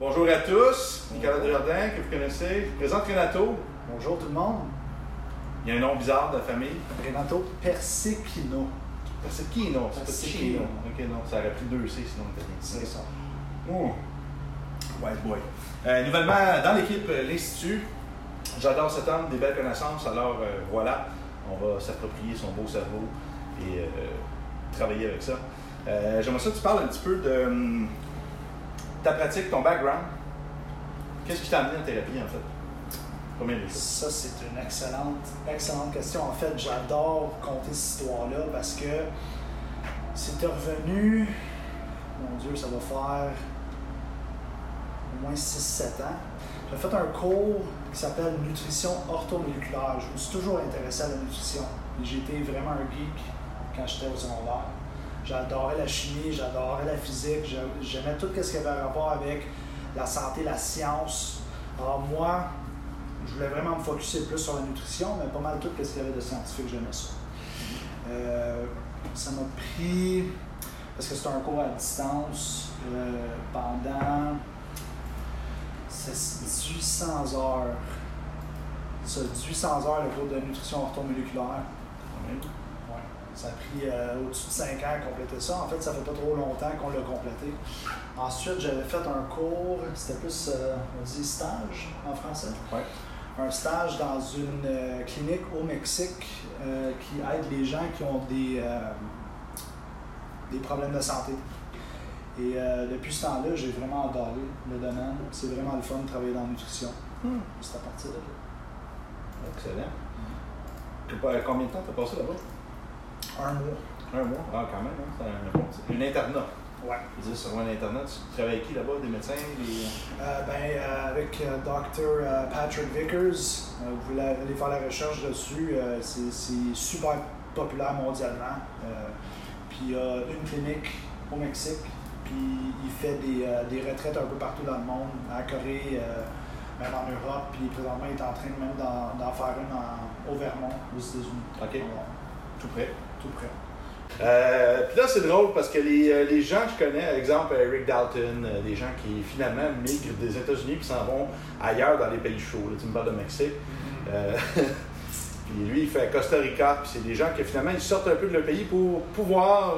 Bonjour à tous, Nicolas Desjardins, que vous connaissez. Je présente Renato. Bonjour tout le monde. Il y a un nom bizarre de la famille. Renato qui, non? C'est. Ok, non, ça aurait pris deux C sinon. C'est ça. White boy. Euh, nouvellement, dans l'équipe euh, L'Institut, j'adore cet homme, des belles connaissances. Alors euh, voilà, on va s'approprier son beau cerveau et euh, travailler avec ça. J'aimerais ça que tu parles un petit peu de hum, ta pratique, ton background. Qu'est-ce qui t'a amené en thérapie en fait? Ça, c'est une excellente, excellente question. En fait, j'adore conter cette histoire-là parce que c'était revenu, mon Dieu, ça va faire au moins 6-7 ans. J'ai fait un cours qui s'appelle Nutrition orthomoléculaire. Je me suis toujours intéressé à la nutrition. J'ai été vraiment un geek quand j'étais au secondaire. J'adorais la chimie, j'adorais la physique, j'a- j'aimais tout ce qui avait rapport avec la santé, la science. Alors moi, je voulais vraiment me focuser plus sur la nutrition, mais pas mal tout ce qu'il y avait de scientifique, j'aimais ça. Euh, ça m'a pris, parce que c'était un cours à distance, euh, pendant c'est 1800 heures. Ça, 1800 heures le cours de nutrition orthomoléculaire. Ça a pris euh, au-dessus de 5 ans à compléter ça. En fait, ça fait pas trop longtemps qu'on l'a complété. Ensuite, j'avais fait un cours, c'était plus, euh, on dit stage en français. Ouais. Un stage dans une euh, clinique au Mexique euh, qui aide les gens qui ont des, euh, des problèmes de santé. Et euh, depuis ce temps-là, j'ai vraiment adoré le domaine. C'est vraiment le fun de travailler dans la nutrition. C'est à partir de là. Excellent. Combien de temps t'as passé là-bas? Un mois. Un mois? Ah, quand même, hein? c'est un une internat. Ouais. Dire, sur un internat, tu travailles avec qui là-bas? Des médecins? Des... Euh, ben, euh, avec euh, Dr. Patrick Vickers, vous voulez aller faire la recherche dessus, c'est super populaire mondialement. Puis il y a une clinique au Mexique, puis il fait des, des retraites un peu partout dans le monde, à Corée, même en Europe, puis présentement il est en train même d'en faire une en- au Vermont, aux États-Unis. OK. Tout près. Tout près. Euh, Puis là, c'est drôle parce que les, euh, les gens que je connais, exemple Eric Dalton, euh, des gens qui finalement migrent des États-Unis puis s'en vont ailleurs dans les pays chauds. Là, tu me parles de Mexique. Euh, puis lui, il fait Costa Rica, puis c'est des gens qui finalement ils sortent un peu de leur pays pour pouvoir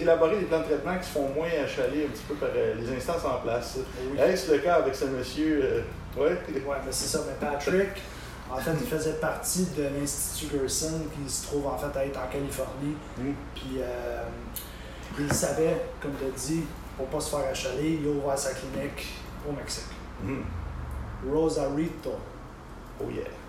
élaborer des plans de traitement qui se font moins achaler un petit peu par les instances en place. Oui. Est-ce le cas avec ce monsieur? euh, ouais? Ouais, ben c'est ça. Mais Patrick, en fait, il faisait partie de l'Institut Gerson qui se trouve en fait à être en Californie. Mm. Puis euh, il savait, comme tu as dit, pour pas se faire achaler, il a ouvert sa clinique au Mexique. Mhm. Rosarito. Oh yeah.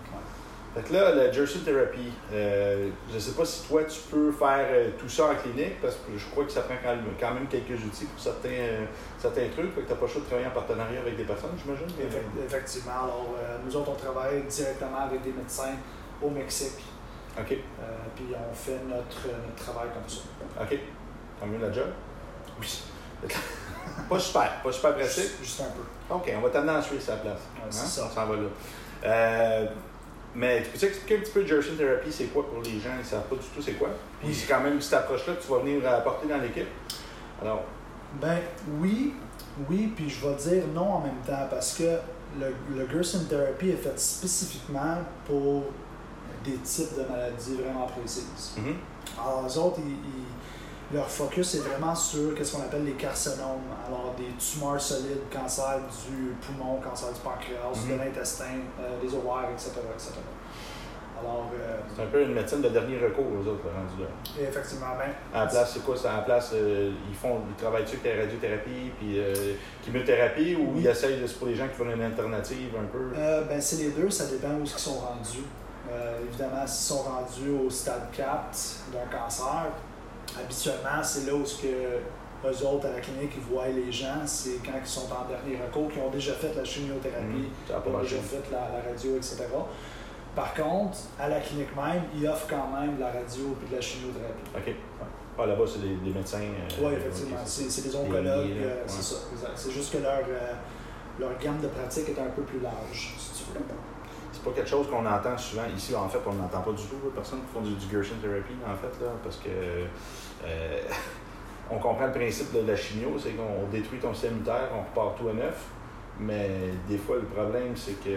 Fait que là, la Jersey Therapy, euh, je sais pas si toi tu peux faire euh, tout ça en clinique parce que je crois que ça prend quand même, quand même quelques outils pour certains, euh, certains trucs. Fait que t'as pas le choix de travailler en partenariat avec des personnes, j'imagine. Effect- Effectivement. Alors, nous autres, on travaille directement avec des médecins au Mexique. Ok, puis on fait notre, notre travail comme ça. ok. T'as mieux la job? Oui. Pas super, pas super pratique. Juste, juste un peu. Ok, on va t'amener en Suisse à la place. Ouais, c'est ça. On s'en va là. Mais tu peux expliquer un petit peu Jersey Therapy, c'est quoi pour les gens? Ils savent pas du tout c'est quoi. Puis Oui. c'est quand même cette approche-là que tu vas venir apporter dans l'équipe? Alors, Ben oui, oui, puis je vais dire non en même temps parce que le, le Gerson Therapy est fait spécifiquement pour des types de maladies vraiment précises. mhm. Alors, les autres, ils- ils- leur focus est vraiment sur ce qu'on appelle les carcinomes. Alors, des tumeurs solides, cancer du poumon, cancer du pancréas, Mhm. de l'intestin, euh, des ovaires, etc. etc. Alors, euh, C'est un peu une médecine de dernier recours, aux autres, rendu là. effectivement, ben, À la place, c'est quoi? C'est à la place, euh, ils font, ils travaillent dessus avec la radiothérapie, puis euh, chimiothérapie, ou Oui. ils essayent, de- pour les gens qui veulent une alternative un peu? Ben, c'est les deux, ça dépend où ils sont rendus. Évidemment, s'ils sont rendus au stade 4 d'un cancer, habituellement, c'est là où ce que eux autres à la clinique ils voient les gens, c'est quand ils sont en dernier recours, qui ont déjà fait la chimiothérapie, qui pas ont déjà fait la, la radio, etc. Par contre, à la clinique même, ils offrent quand même de la radio et de la chimiothérapie. OK. Ouais. Ah, là-bas, c'est des, médecins. euh, Oui, effectivement. C'est c'est des oncologues, euh, c'est ça, exact. C'est juste que leur, euh, leur gamme de pratique est un peu plus large, si tu veux. C'est pas quelque chose qu'on entend souvent. Ici, en fait, on n'entend pas du tout. Personne qui font du, du Gerson Therapy, en fait, là, parce que euh, on comprend le principe de la chimio, c'est qu'on détruit ton système immunitaire, on repart tout à neuf. Mais des fois, le problème, c'est qu'il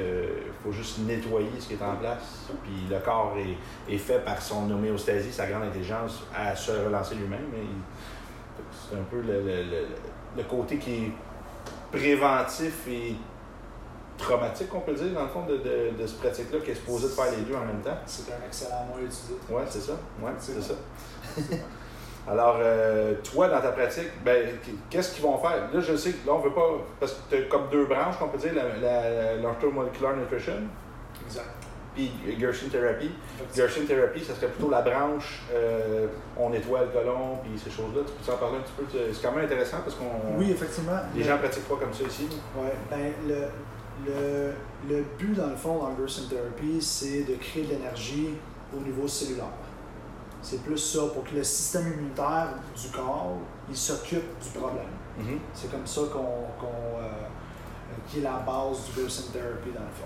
faut juste nettoyer ce qui est en place. Puis le corps est, est fait par son homéostasie, sa grande intelligence, à se relancer lui-même. C'est un peu le, le- le- le côté qui est préventif et traumatique, on peut dire, dans le fond, de, de, de ce pratique-là, qui est supposé de faire les deux en même temps. C'est un excellent mot à utiliser. Ouais, c'est ça. Ouais, C'est ça. Alors, euh, toi, dans ta pratique, ben, qu'est-ce qu'ils vont faire? Là, je sais que là, on veut pas. Parce que tu as comme deux branches, qu'on peut dire, la- la- l'orthomolecular nutrition, Exact. puis Gershon Therapy. Gershon Therapy, ça serait plutôt la branche, euh, on nettoie le colon, puis ces choses-là. Tu peux en parler un petit peu? C'est quand même intéressant parce qu'on. Oui, effectivement. Les gens pratiquent pas comme ça ici. Ouais, ben, le, le, le but, dans le fond, dans Gerson Therapy, c'est de créer de l'énergie au niveau cellulaire. C'est plus ça, pour que le système immunitaire du corps, il s'occupe du problème. Mhm. C'est comme ça qu'on, qu'on, euh, qui est la base du Gerson Therapy, dans le fond.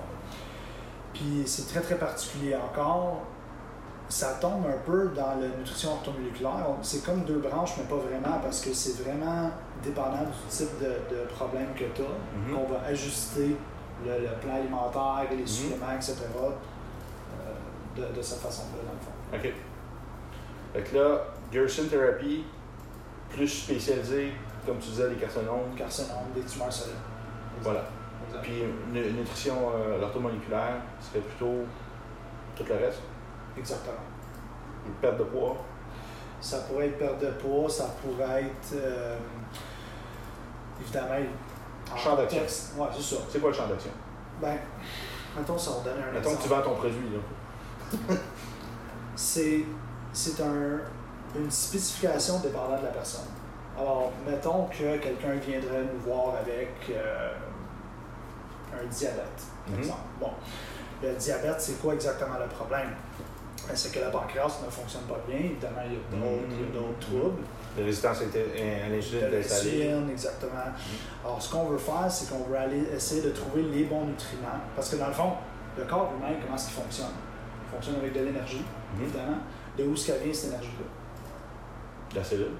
Puis c'est très, très particulier encore. Ça tombe un peu dans la nutrition orthomoléculaire. C'est comme deux branches, mais pas vraiment, parce que c'est vraiment dépendant du type de, de problème que tu as Mhm. qu'on va ajuster le, le plan alimentaire et les suppléments, etc. euh, de, de cette façon-là, dans le fond. Fait que là, Gerson Therapy, plus spécialisé, comme tu disais, les carcinomes. Carcinome, des tumeurs solides. Voilà. Puis nu- nutrition, euh, l'orthomoléculaire, serait plutôt tout le reste. Exactement. Une perte de poids. Ça pourrait être perte de poids, ça pourrait être euh, évidemment en Champ d'action. Ouais, c'est ça. C'est quoi le champ d'action? Ben, mettons, ça va donner un Mettons que exemple. tu vends ton produit, là. c'est c'est un, une spécification dépendant de la personne. Alors, mettons que quelqu'un viendrait nous voir avec euh, un diabète, par Mhm. exemple. Bon, le diabète, c'est quoi exactement le problème? Ben, c'est que le pancréas ne fonctionne pas bien. Évidemment, il y a d'autres d'autres Mhm. troubles. La résistance à l'insuline exactement. Alors, ce qu'on veut faire, c'est qu'on veut aller essayer de trouver les bons nutriments. Parce que dans le fond, le corps humain, comment est-ce qu'il fonctionne? Il fonctionne avec de l'énergie, Mhm. évidemment. De où qu'elle vient cette énergie-là? La cellule.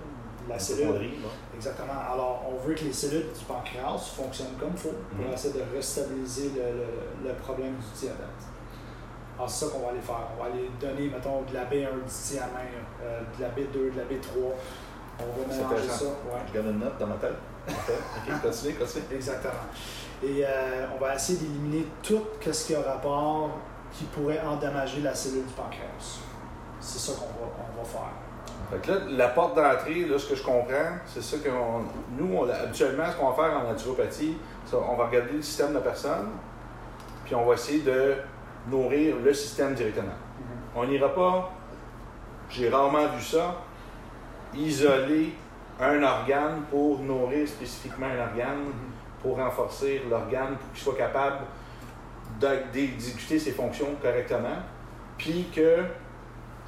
La cellule. Exactement. Alors, on veut que les cellules du pancréas fonctionnent comme il faut pour Mhm. essayer de restabiliser le, le- le problème du diabète. Alors, c'est ça qu'on va aller faire. On va aller donner, mettons, de la B1 du thiamine, euh, de la B2, de la B3. On va mélanger ça. Ouais. Je garde une note dans ma tête. OK, continue, continue. Exactement. Et euh, on va essayer d'éliminer tout ce qui a rapport qui pourrait endommager la cellule du pancréas. C'est ça qu'on va, on va faire. Fait que là, la porte d'entrée, là, ce que je comprends, c'est ça que nous, on, habituellement, ce qu'on va faire en naturopathie, c'est on va regarder le système de la personne, puis on va essayer de nourrir le système directement. On n'ira pas, j'ai rarement vu ça, isoler un organe pour nourrir spécifiquement un organe, pour renforcer l'organe, pour qu'il soit capable de- d'exécuter ses fonctions correctement, puis que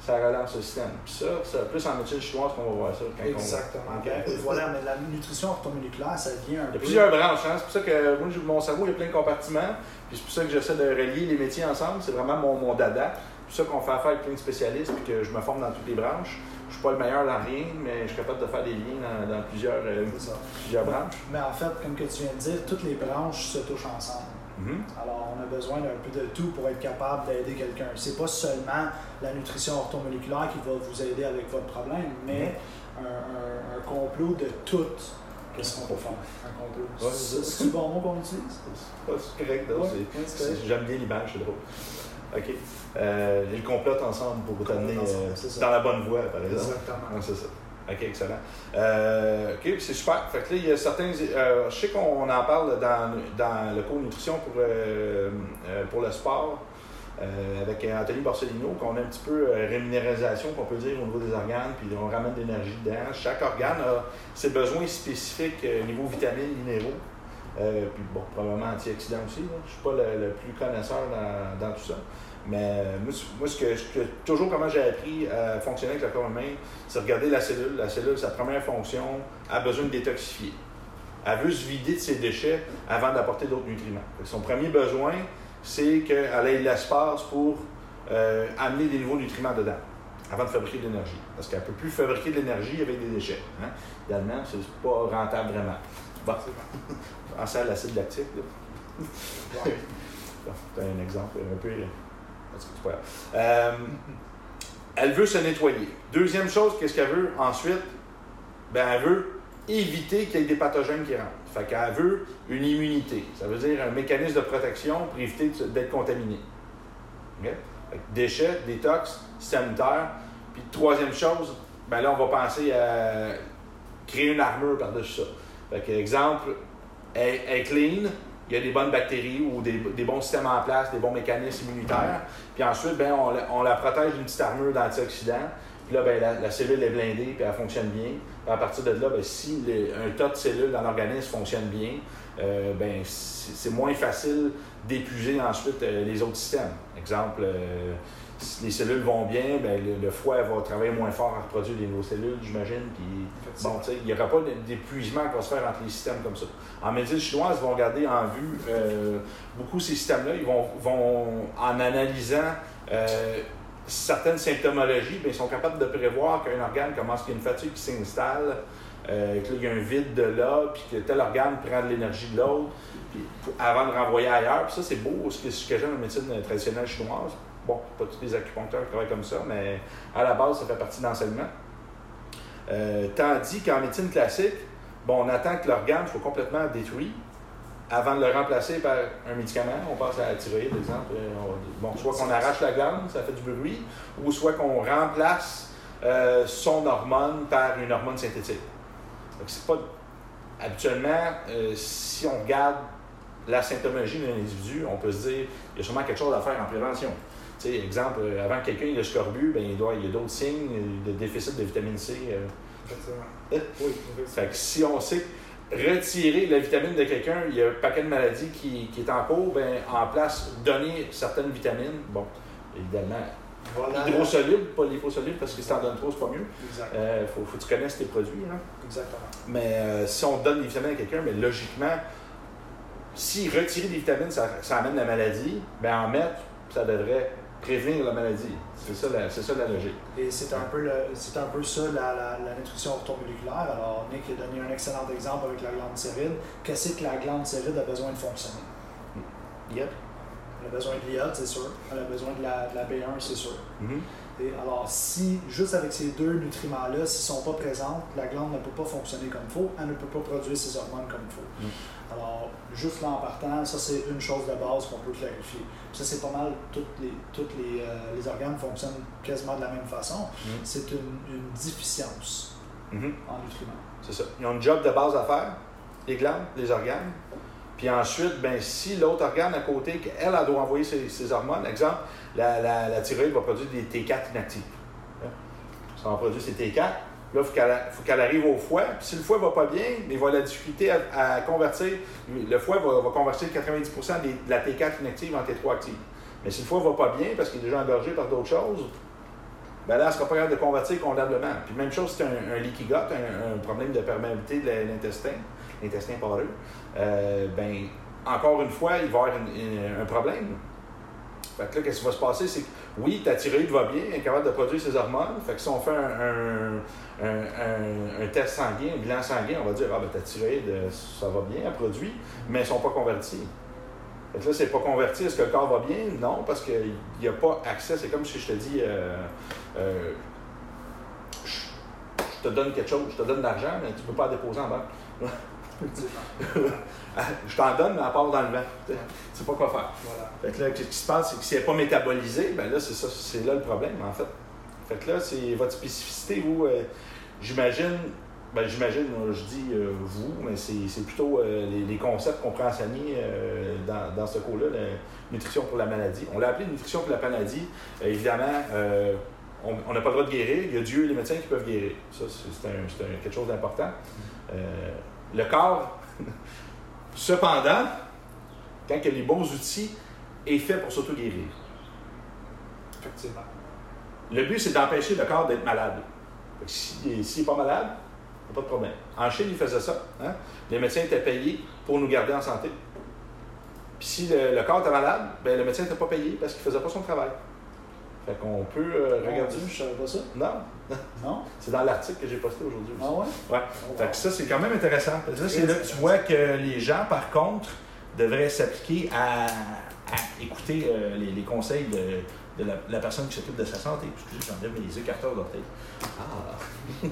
ça relance le système. Puis ça, c'est plus en médecine chinoise qu'on va voir ça. quand on- Exactement. Ok. Ben, voilà, mais la nutrition orthomoléculaire, ça vient un Il y peu. a plusieurs branches, hein. c'est pour ça que moi, mon cerveau, il y a plein de compartiments, puis c'est pour ça que j'essaie de relier les métiers ensemble, c'est vraiment mon, mon dada. C'est pour ça qu'on fait affaire avec plein de spécialistes, puis que je me forme dans toutes les branches. Je suis pas le meilleur dans rien, mais je suis capable de faire des liens dans, dans plusieurs, euh, ça. plusieurs branches. Mais en fait, comme que tu viens de dire, toutes les branches se touchent ensemble. Mhm. Alors, on a besoin d'un peu de tout pour être capable d'aider quelqu'un. C'est pas seulement la nutrition orthomoléculaire qui va vous aider avec votre problème, mais un, un- un complot de tout. Qu'est-ce qu'on peut faire? Un complot. Ouais, c'est le bon mot qu'on utilise? C'est correct, Ouais. J'aime bien l'image, c'est drôle. OK. Euh, ils complotent ensemble pour vous ensemble, euh, dans la bonne voie, par exemple. Exactement. Ouais, c'est ça. OK, excellent. Euh, OK, c'est super. Fait là, il y a certains. euh, je sais qu'on en parle dans, dans le cours nutrition pour, euh, pour le sport avec Anthony Borsellino, qu'on a un petit peu réminéralisation, qu'on peut dire, au niveau des organes, puis on ramène de l'énergie dedans. Chaque organe a ses besoins spécifiques euh, niveau vitamines, minéraux. Puis bon, probablement antioxydants aussi. Je suis pas le, le plus connaisseur dans, dans tout ça. Mais euh, moi, ce que, ce que- toujours comment j'ai appris à fonctionner avec le corps humain, c'est regarder la cellule. La cellule, sa première fonction, a besoin de détoxifier. Elle veut se vider de ses déchets avant d'apporter d'autres nutriments. Son premier besoin, c'est qu'elle ait l'espace pour euh, amener des nouveaux nutriments dedans, avant de fabriquer de l'énergie. Parce qu'elle ne peut plus fabriquer de l'énergie avec des déchets. Hein? Idéalement, c'est pas rentable vraiment. Bon. Pensez à l'acide lactique. Là. C'est un exemple un peu. Euh, elle veut se nettoyer. Deuxième chose, qu'est-ce qu'elle veut ensuite? Ben, elle veut éviter qu'il y ait des pathogènes qui rentrent. Fait qu'elle veut une immunité. Ça veut dire un mécanisme de protection pour éviter d'être contaminé. Déchets, détox, sanitaire. Puis troisième chose, ben là, on va penser à créer une armure par-dessus ça. Fait que, exemple, elle, est clean, il y a des bonnes bactéries ou des, bons systèmes en place, des bons mécanismes immunitaires. Puis ensuite, ben, on, la protège d'une petite armure d'antioxydants. Puis là, ben, la, cellule est blindée, puis elle fonctionne bien. Puis à partir de là, ben, si un tas de cellules dans l'organisme fonctionne bien, euh, ben, c'est moins facile d'épuiser ensuite euh, les autres systèmes. Exemple, euh, si les cellules vont bien, ben, le, foie va travailler moins fort à reproduire des nouveaux cellules, j'imagine. Puis, bon, il n'y aura pas d'épuisement qui va se faire entre les systèmes comme ça. En médecine chinoise, ils vont garder en vue euh, beaucoup ces systèmes-là. Ils vont, vont, en analysant euh, certaines symptomologies, bien, ils sont capables de prévoir qu'un organe commence, qu'il y a une fatigue qui s'installe, euh, qu'il y a un vide de là, puis que tel organe prend de l'énergie de l'autre, avant de renvoyer ailleurs. Puis ça, c'est beau, ce que, ce que j'aime en médecine traditionnelle chinoise. Bon, pas tous les acupuncteurs travaillent comme ça, mais à la base, ça fait partie d'enseignement. Euh, tandis qu'en médecine classique, bon, on attend que l'organe soit complètement détruit avant de le remplacer par un médicament. On passe à la thyroïde, par exemple. Euh, bon, soit qu'on arrache la glande, ça fait du bruit, ou soit qu'on remplace euh, son hormone par une hormone synthétique. Donc, c'est pas. Habituellement, si on regarde la symptomologie d'un individu, on peut se dire qu'il y a sûrement quelque chose à faire en prévention exemple, euh, avant que quelqu'un ait le scorbut, ben, il, doit, il y a d'autres signes de déficit de vitamine C. Euh. Oui, fait que si on sait retirer la vitamine de quelqu'un, il y a un paquet de maladies qui, qui est en cours, ben, en place, donner certaines vitamines, bon, évidemment, voilà. hydrosolubles, pas liposolubles, parce que si tu en donnes trop, c'est pas mieux. Il euh, faut, faut, que tu connaisses tes produits. Hein. Exactement. Mais si on donne des vitamines à quelqu'un, mais logiquement, si retirer des vitamines, ça, ça amène la maladie, ben en mettre, ça devrait prévenir la maladie. C'est ça, la, ça la logique. Et c'est un, peu c'est un peu ça la, la, la nutrition orthomoléculaire. Alors, Nick a donné un excellent exemple avec la glande thyroïde. Qu'est-ce que la glande thyroïde a besoin de fonctionner? Yep. Elle a besoin de l'iode, c'est sûr. Elle a besoin de la, de la B1, c'est sûr. Mm-hmm. Et alors, si, juste avec ces deux nutriments-là, s'ils ne sont pas présents, la glande ne peut pas fonctionner comme il faut, elle ne peut pas produire ses hormones comme il faut. Mm. Alors, juste là en partant, ça c'est une chose de base qu'on peut clarifier. ça, c'est pas mal, toutes les, toutes les, euh, les, organes fonctionnent quasiment de la même façon. Mm. C'est une, une, déficience mm-hmm. en nutriments. C'est ça. Ils ont un job de base à faire, les glandes, les organes. Puis ensuite, ben, si l'autre organe à côté, elle, elle doit envoyer ses, ses hormones, exemple, la, la, la, thyroïde va produire des T4 inactifs. Hein? Ça va produire ces T4. Là, il faut qu'elle arrive au foie. Puis si le foie ne va pas bien, il va la difficulté à, convertir. Le foie va, convertir 90% de la T4 inactive en T3 active. Mais si le foie ne va pas bien parce qu'il est déjà engorgé par d'autres choses, ben là, elle ne sera pas capable de convertir convenablement. Puis même chose, c'est un, un leaky un, problème de perméabilité de l'intestin, l'intestin poreux. Euh, ben, encore une fois, il va y avoir un problème. Fait que là, qu'est-ce qui va se passer? C'est que oui, ta thyroïde va bien, elle est capable de produire ses hormones. Fait que si on fait un, un, test sanguin, un bilan sanguin, on va dire, ah ben ta thyroïde, euh, ça va bien, elle produit, mais elles ne sont pas converties. Fait que là, c'est pas converti, est-ce que le corps va bien? Non, parce qu'il n'y a pas accès. C'est comme si je te dis, euh, je te donne quelque chose, je te donne de l'argent, mais tu ne peux pas déposer en banque. je t'en donne, mais à part dans le vent. Tu sais pas quoi faire. Fait que là, ce qui se passe, c'est que si elle n'est pas métabolisée, ben là, c'est ça, c'est là le problème, en fait. Fait que là, c'est votre spécificité, vous, euh, j'imagine, ben j'imagine, je dis euh, vous, mais c'est plutôt euh, les, concepts qu'on prend enseigner dans, dans ce cours-là, la nutrition pour la maladie. On l'a appelé nutrition pour la maladie. évidemment, on n'a pas le droit de guérir. Il y a Dieu et les médecins qui peuvent guérir. Ça, c'est quelque chose d'important. Le corps Cependant, quand il y a les bons outils, est fait pour s'auto-guérir. Effectivement. Le but, c'est d'empêcher le corps d'être malade. S'il n'est pas malade, il n'y a pas de problème. En Chine, ils faisaient ça. Hein. Les médecins étaient payés pour nous garder en santé. Puis si le, corps était malade, ben, le médecin n'était pas payé parce qu'il ne faisait pas son travail. Fait qu'on peut euh, Mon regarder. Dieu, je savais pas ça? Non, Non? c'est dans l'article que j'ai posté aujourd'hui Ah aussi. ouais? Ouais. Oh, Fait wow. que ça, c'est quand même intéressant. Là, c'est là que tu vois que les gens, par contre, devraient s'appliquer à, à écouter euh, les, les conseils de, de la, la personne qui s'occupe de sa santé. Excusez, j'enlève mes écarteurs d'orteil. Ah!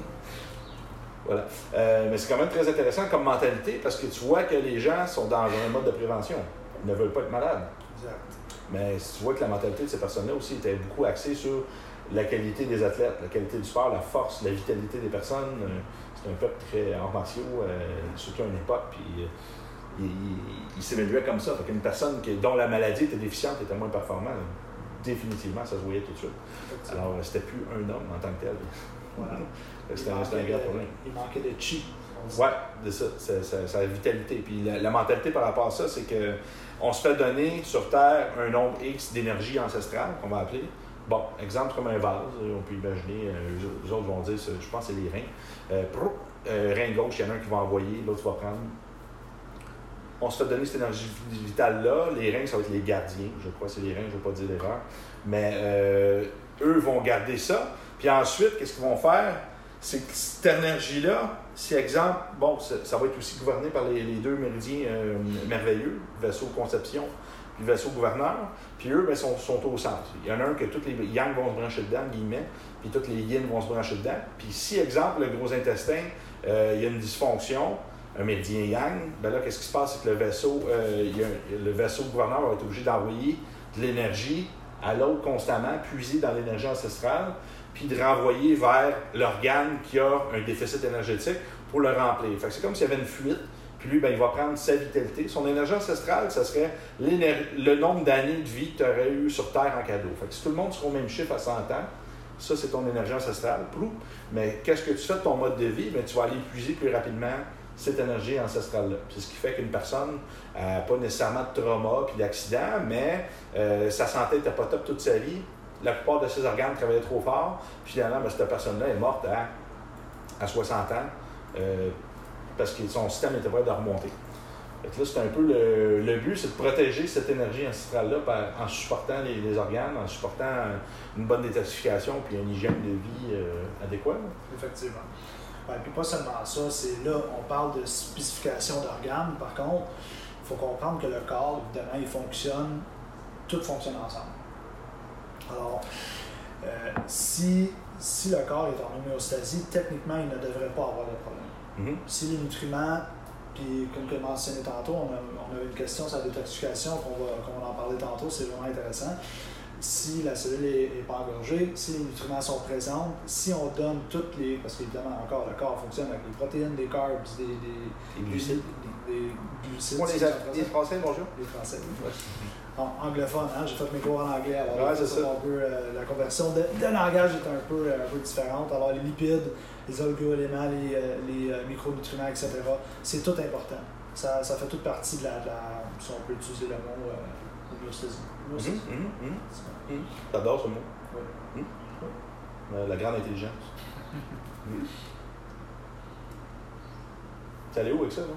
voilà. Euh, mais c'est quand même très intéressant comme mentalité parce que tu vois que les gens sont dans un mode de prévention. Ils ne veulent pas être malades. Exact. Mais si tu vois que la mentalité de ces personnes-là aussi était beaucoup axée sur la qualité des athlètes, la qualité du sport, la force, la vitalité des personnes. Euh, c'est un peuple très arts martiaux, euh, surtout à une époque, puis euh, il, il- il s'évaluait comme ça. Fait qu'une personne qui, dont la maladie était déficiente était moins performant, définitivement, ça se voyait tout de suite. Alors, c'était plus un homme en tant que tel. Voilà. C'était un, grand problème. Il manquait de chi. Ouais, de ça, la vitalité. Puis la, la mentalité par rapport à ça, c'est que on se fait donner sur Terre un nombre X d'énergie ancestrale, qu'on va appeler. Bon, exemple comme un vase, euh, on peut imaginer, euh, eux- eux autres vont dire, je pense que c'est les reins. Euh, euh, rein gauche, il y en a un qui va envoyer, l'autre va prendre. On se fait donner cette énergie vitale-là. Les reins, ça va être les gardiens, je crois, c'est les reins, je ne vais pas dire l'erreur. Mais euh, eux vont garder ça. Puis ensuite, qu'est-ce qu'ils vont faire? C'est que cette énergie-là, si exemple, bon, ça, va être aussi gouverné par les, deux méridiens euh, merveilleux, vaisseau conception puis vaisseau gouverneur, puis eux, ben, sont, sont au centre. Il y en a un que tous les yang vont se brancher dedans, guillemets, puis tous les yin vont se brancher dedans. Puis si, exemple, le gros intestin, euh, il y a une dysfonction, un méridien yang, ben là, qu'est-ce qui se passe? C'est que le vaisseau, euh, le vaisseau gouverneur va être obligé d'envoyer de l'énergie à l'autre constamment, puiser dans l'énergie ancestrale, puis de renvoyer vers l'organe qui a un déficit énergétique pour le remplir. Fait que c'est comme s'il y avait une fuite, puis lui, ben, il va prendre sa vitalité. Son énergie ancestrale, ça serait le nombre d'années de vie que tu aurais eu sur Terre en cadeau. Fait que si tout le monde sera au même chiffre à 100 ans, ça, c'est ton énergie ancestrale. Plou. Mais qu'est-ce que tu fais de ton mode de vie? Ben, tu vas aller épuiser plus rapidement cette énergie ancestrale-là. C'est ce qui fait qu'une personne n'a pas nécessairement de trauma puis d'accident, mais euh, sa santé n'était pas top toute sa vie. La plupart de ses organes travaillaient trop fort. Puis finalement, ben, cette personne-là est morte à, à 60 ans euh, parce que son système était prêt de remonter. Que là, c'est un peu le, but, c'est de protéger cette énergie ancestrale-là en supportant les, organes, en supportant une bonne détoxification puis une hygiène de vie euh, adéquate. Effectivement. Ouais, puis pas seulement ça, c'est là, on parle de spécification d'organes. Par contre, il faut comprendre que le corps, évidemment, il fonctionne, tout fonctionne ensemble. Alors, euh, si, si le corps est en homéostasie, techniquement, il ne devrait pas avoir de problème. Mhm. Si les nutriments, puis comme que mentionné tantôt, on a, on a une question sur la détoxification qu'on va, en parler tantôt, c'est vraiment intéressant. Si la cellule est, est pas engorgée, si les nutriments sont présents, si on donne toutes les. Parce qu'évidemment, encore, le corps fonctionne avec des protéines, des carbs, des, des, Les glucides. des, des glucides. Les, les Français, bonjour. les Français. En anglophone, hein? j'ai fait mes cours en anglais, alors Ouais, ça. un peu, euh, la conversion de, de langage est un peu, un peu différente. Alors les lipides, les oligo-éléments, les, euh, les euh, micronutriments, etc., c'est tout important. Ça, ça fait toute partie de la, de la- si on peut utiliser le mot, euh, homéostasie. Mhm, mhm, mhm. J'adore ce mot. Oui. Euh, La grande intelligence. Mhm. T'es allé où avec ça, non?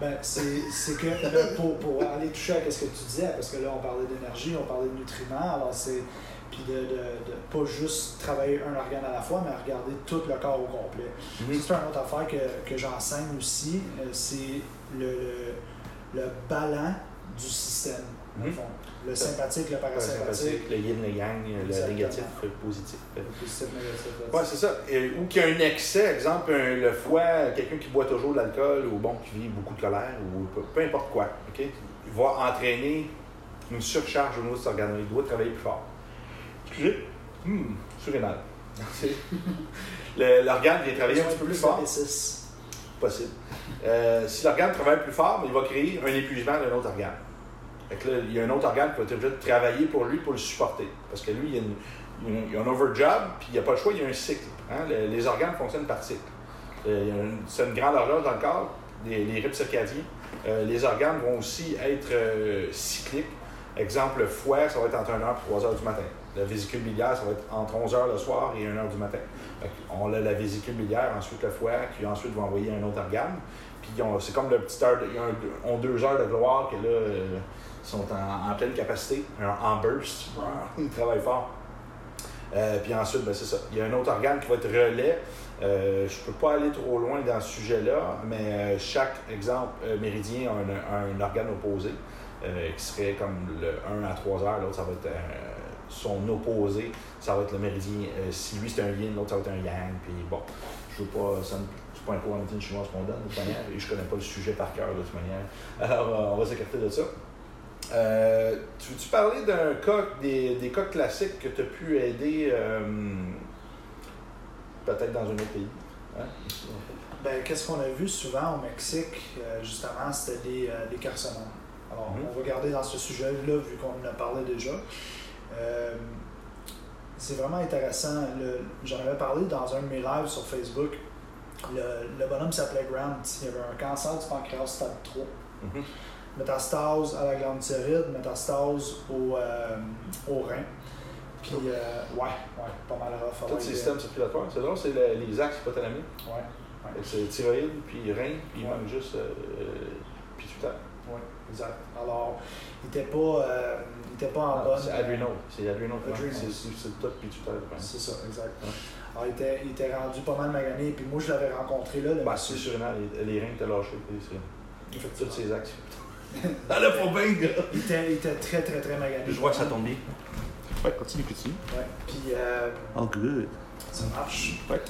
Ben, c'est que là, pour, pour aller toucher à ce que tu disais, parce que là, on parlait d'énergie, on parlait de nutriments, alors c'est. Puis de, de, de pas juste travailler un organe à la fois, mais regarder tout le corps au complet. Mhm. C'est une autre affaire que, que j'enseigne aussi, euh, c'est le, le, le ballon du système, Mhm. fond. Le sympathique, le parasympathique, sympathique, le yin, le yang, le négatif, le positif. le positif, négatif. Oui, c'est ça. Et- ou qu'il y a un excès, exemple, un- le foie, quelqu'un qui boit toujours de l'alcool ou bon, qui vit beaucoup de colère ou peu, peu importe quoi, OK? Il va entraîner une surcharge au niveau de cet organe. Il doit travailler plus fort. Excusez. Hum, surrénal. L'organe vient travailler un petit peu plus fort. possible. Euh, si l'organe travaille plus fort, il va créer un épuisement d'un autre organe. Il y a un autre organe qui va être obligé de travailler pour lui pour le supporter. Parce que lui, il y a, un- overjob, puis il n'y a pas le choix, il y a un cycle. hein. Le- les organes fonctionnent par cycle. Euh, C'est une grande horloge dans le corps, les, les rythmes circadiens. Euh, les organes vont aussi être euh, cycliques. Exemple, le foie, ça va être entre 1h et 3h du matin. La vésicule biliaire, ça va être entre 11h le soir et 1h du matin. On a la vésicule biliaire, ensuite le foie, qui ensuite va envoyer un autre organe. Puis c'est comme le petit heure, de- ils ont, deux heures de gloire que là, euh, sont en, pleine capacité, en, burst. Ils travaillent fort. Euh, puis ensuite, ben, c'est ça. Il y a un autre organe qui va être relais. Euh, je peux pas aller trop loin dans ce sujet-là, mais chaque exemple méridien a un, un organe opposé qui serait comme le 1 à 3 heures, l'autre ça va être son opposé, ça va être le méridien. Si lui c'est un yin, l'autre ça va être un yang, puis bon, je veux pas, c'est pas un cours en médecine chinoise qu'on donne de toute manière, et je connais pas le sujet par cœur de toute manière. Alors euh, on va s'écarter de ça. Euh, tu veux-tu parler d'un cas, des, des cas classiques que tu as pu aider euh, peut-être dans un autre pays? Hein? Ben, qu'est-ce qu'on a vu souvent au Mexique, euh, justement, c'était des, des carcinomes. Alors, Mhm. on va garder dans ce sujet-là, vu qu'on en a parlé déjà. C'est vraiment intéressant. J'en avais parlé dans un de mes lives sur Facebook. Le, le bonhomme s'appelait Grant. Il avait un cancer du pancréas stade 3. Mhm. Métastase à la glande thyroïde, métastase au, euh, au rein. Puis, euh, ouais, ouais, pas mal rough. Tout Alors, le système circulatoire, c'est drôle, c'est le- les axes hypothalamiques. Ouais, C'est thyroïde, puis rein, puis il Ouais. manque juste euh, pituitaire. Oui, exact. Alors, il n'était pas, euh, il était pas en Ah, bonne. C'est adrenal. C'est. Adrenal. C'est top pituitaire. C'est ça, exact. Ouais. Alors, il était, il était rendu pas mal magané. Puis moi, je l'avais rencontré là. Le Bah, c'est surrénal, les, les reins t'as lâché. C'est tous Effectivement. ces axes. Dans le pas bien, gars. Il était, il était très, très, très magané. Je vois que ça tombe bien. Ouais, continue, continue. Ouais. Puis, euh, Oh, good. ça marche. Ouais.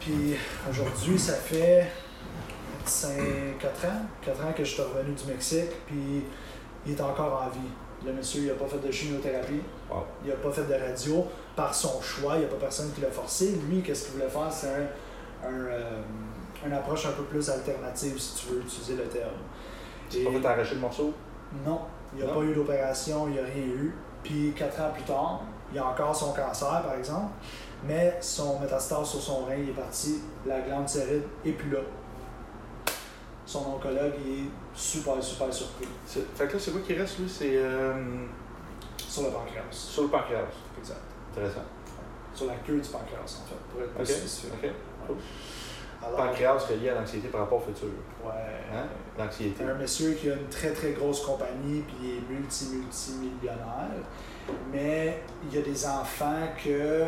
Puis, aujourd'hui, ça fait 4 ans. 4 ans que je suis revenu du Mexique. Puis, il est encore en vie. Le monsieur, il n'a pas fait de chimiothérapie. Wow. Il n'a pas fait de radio par son choix. Il n'y a pas personne qui l'a forcé. Lui, qu'est-ce qu'il voulait faire? C'est un, un, euh, une approche un peu plus alternative, si tu veux utiliser le terme. Tu pas fait arracher le morceau? non, il n'y a Non? pas eu d'opération, il n'y a rien eu. Puis quatre ans plus tard, il a encore son cancer, par exemple, mais son métastase sur son rein il est parti, la glande thyroïde est plus là. Son oncologue il est super, super surpris Fait que là, c'est quoi qui reste, lui? C'est euh, sur le pancréas. sur le pancréas. Intéressant. Sur la queue du pancréas, en fait, pour être plus spécifique. Ok. Cool. Alors, Pancréas relié à l'anxiété par rapport au futur. ouais. Hein? L'anxiété. un monsieur qui a une très très grosse compagnie puis il est multi multi millionnaire mais il y a des enfants que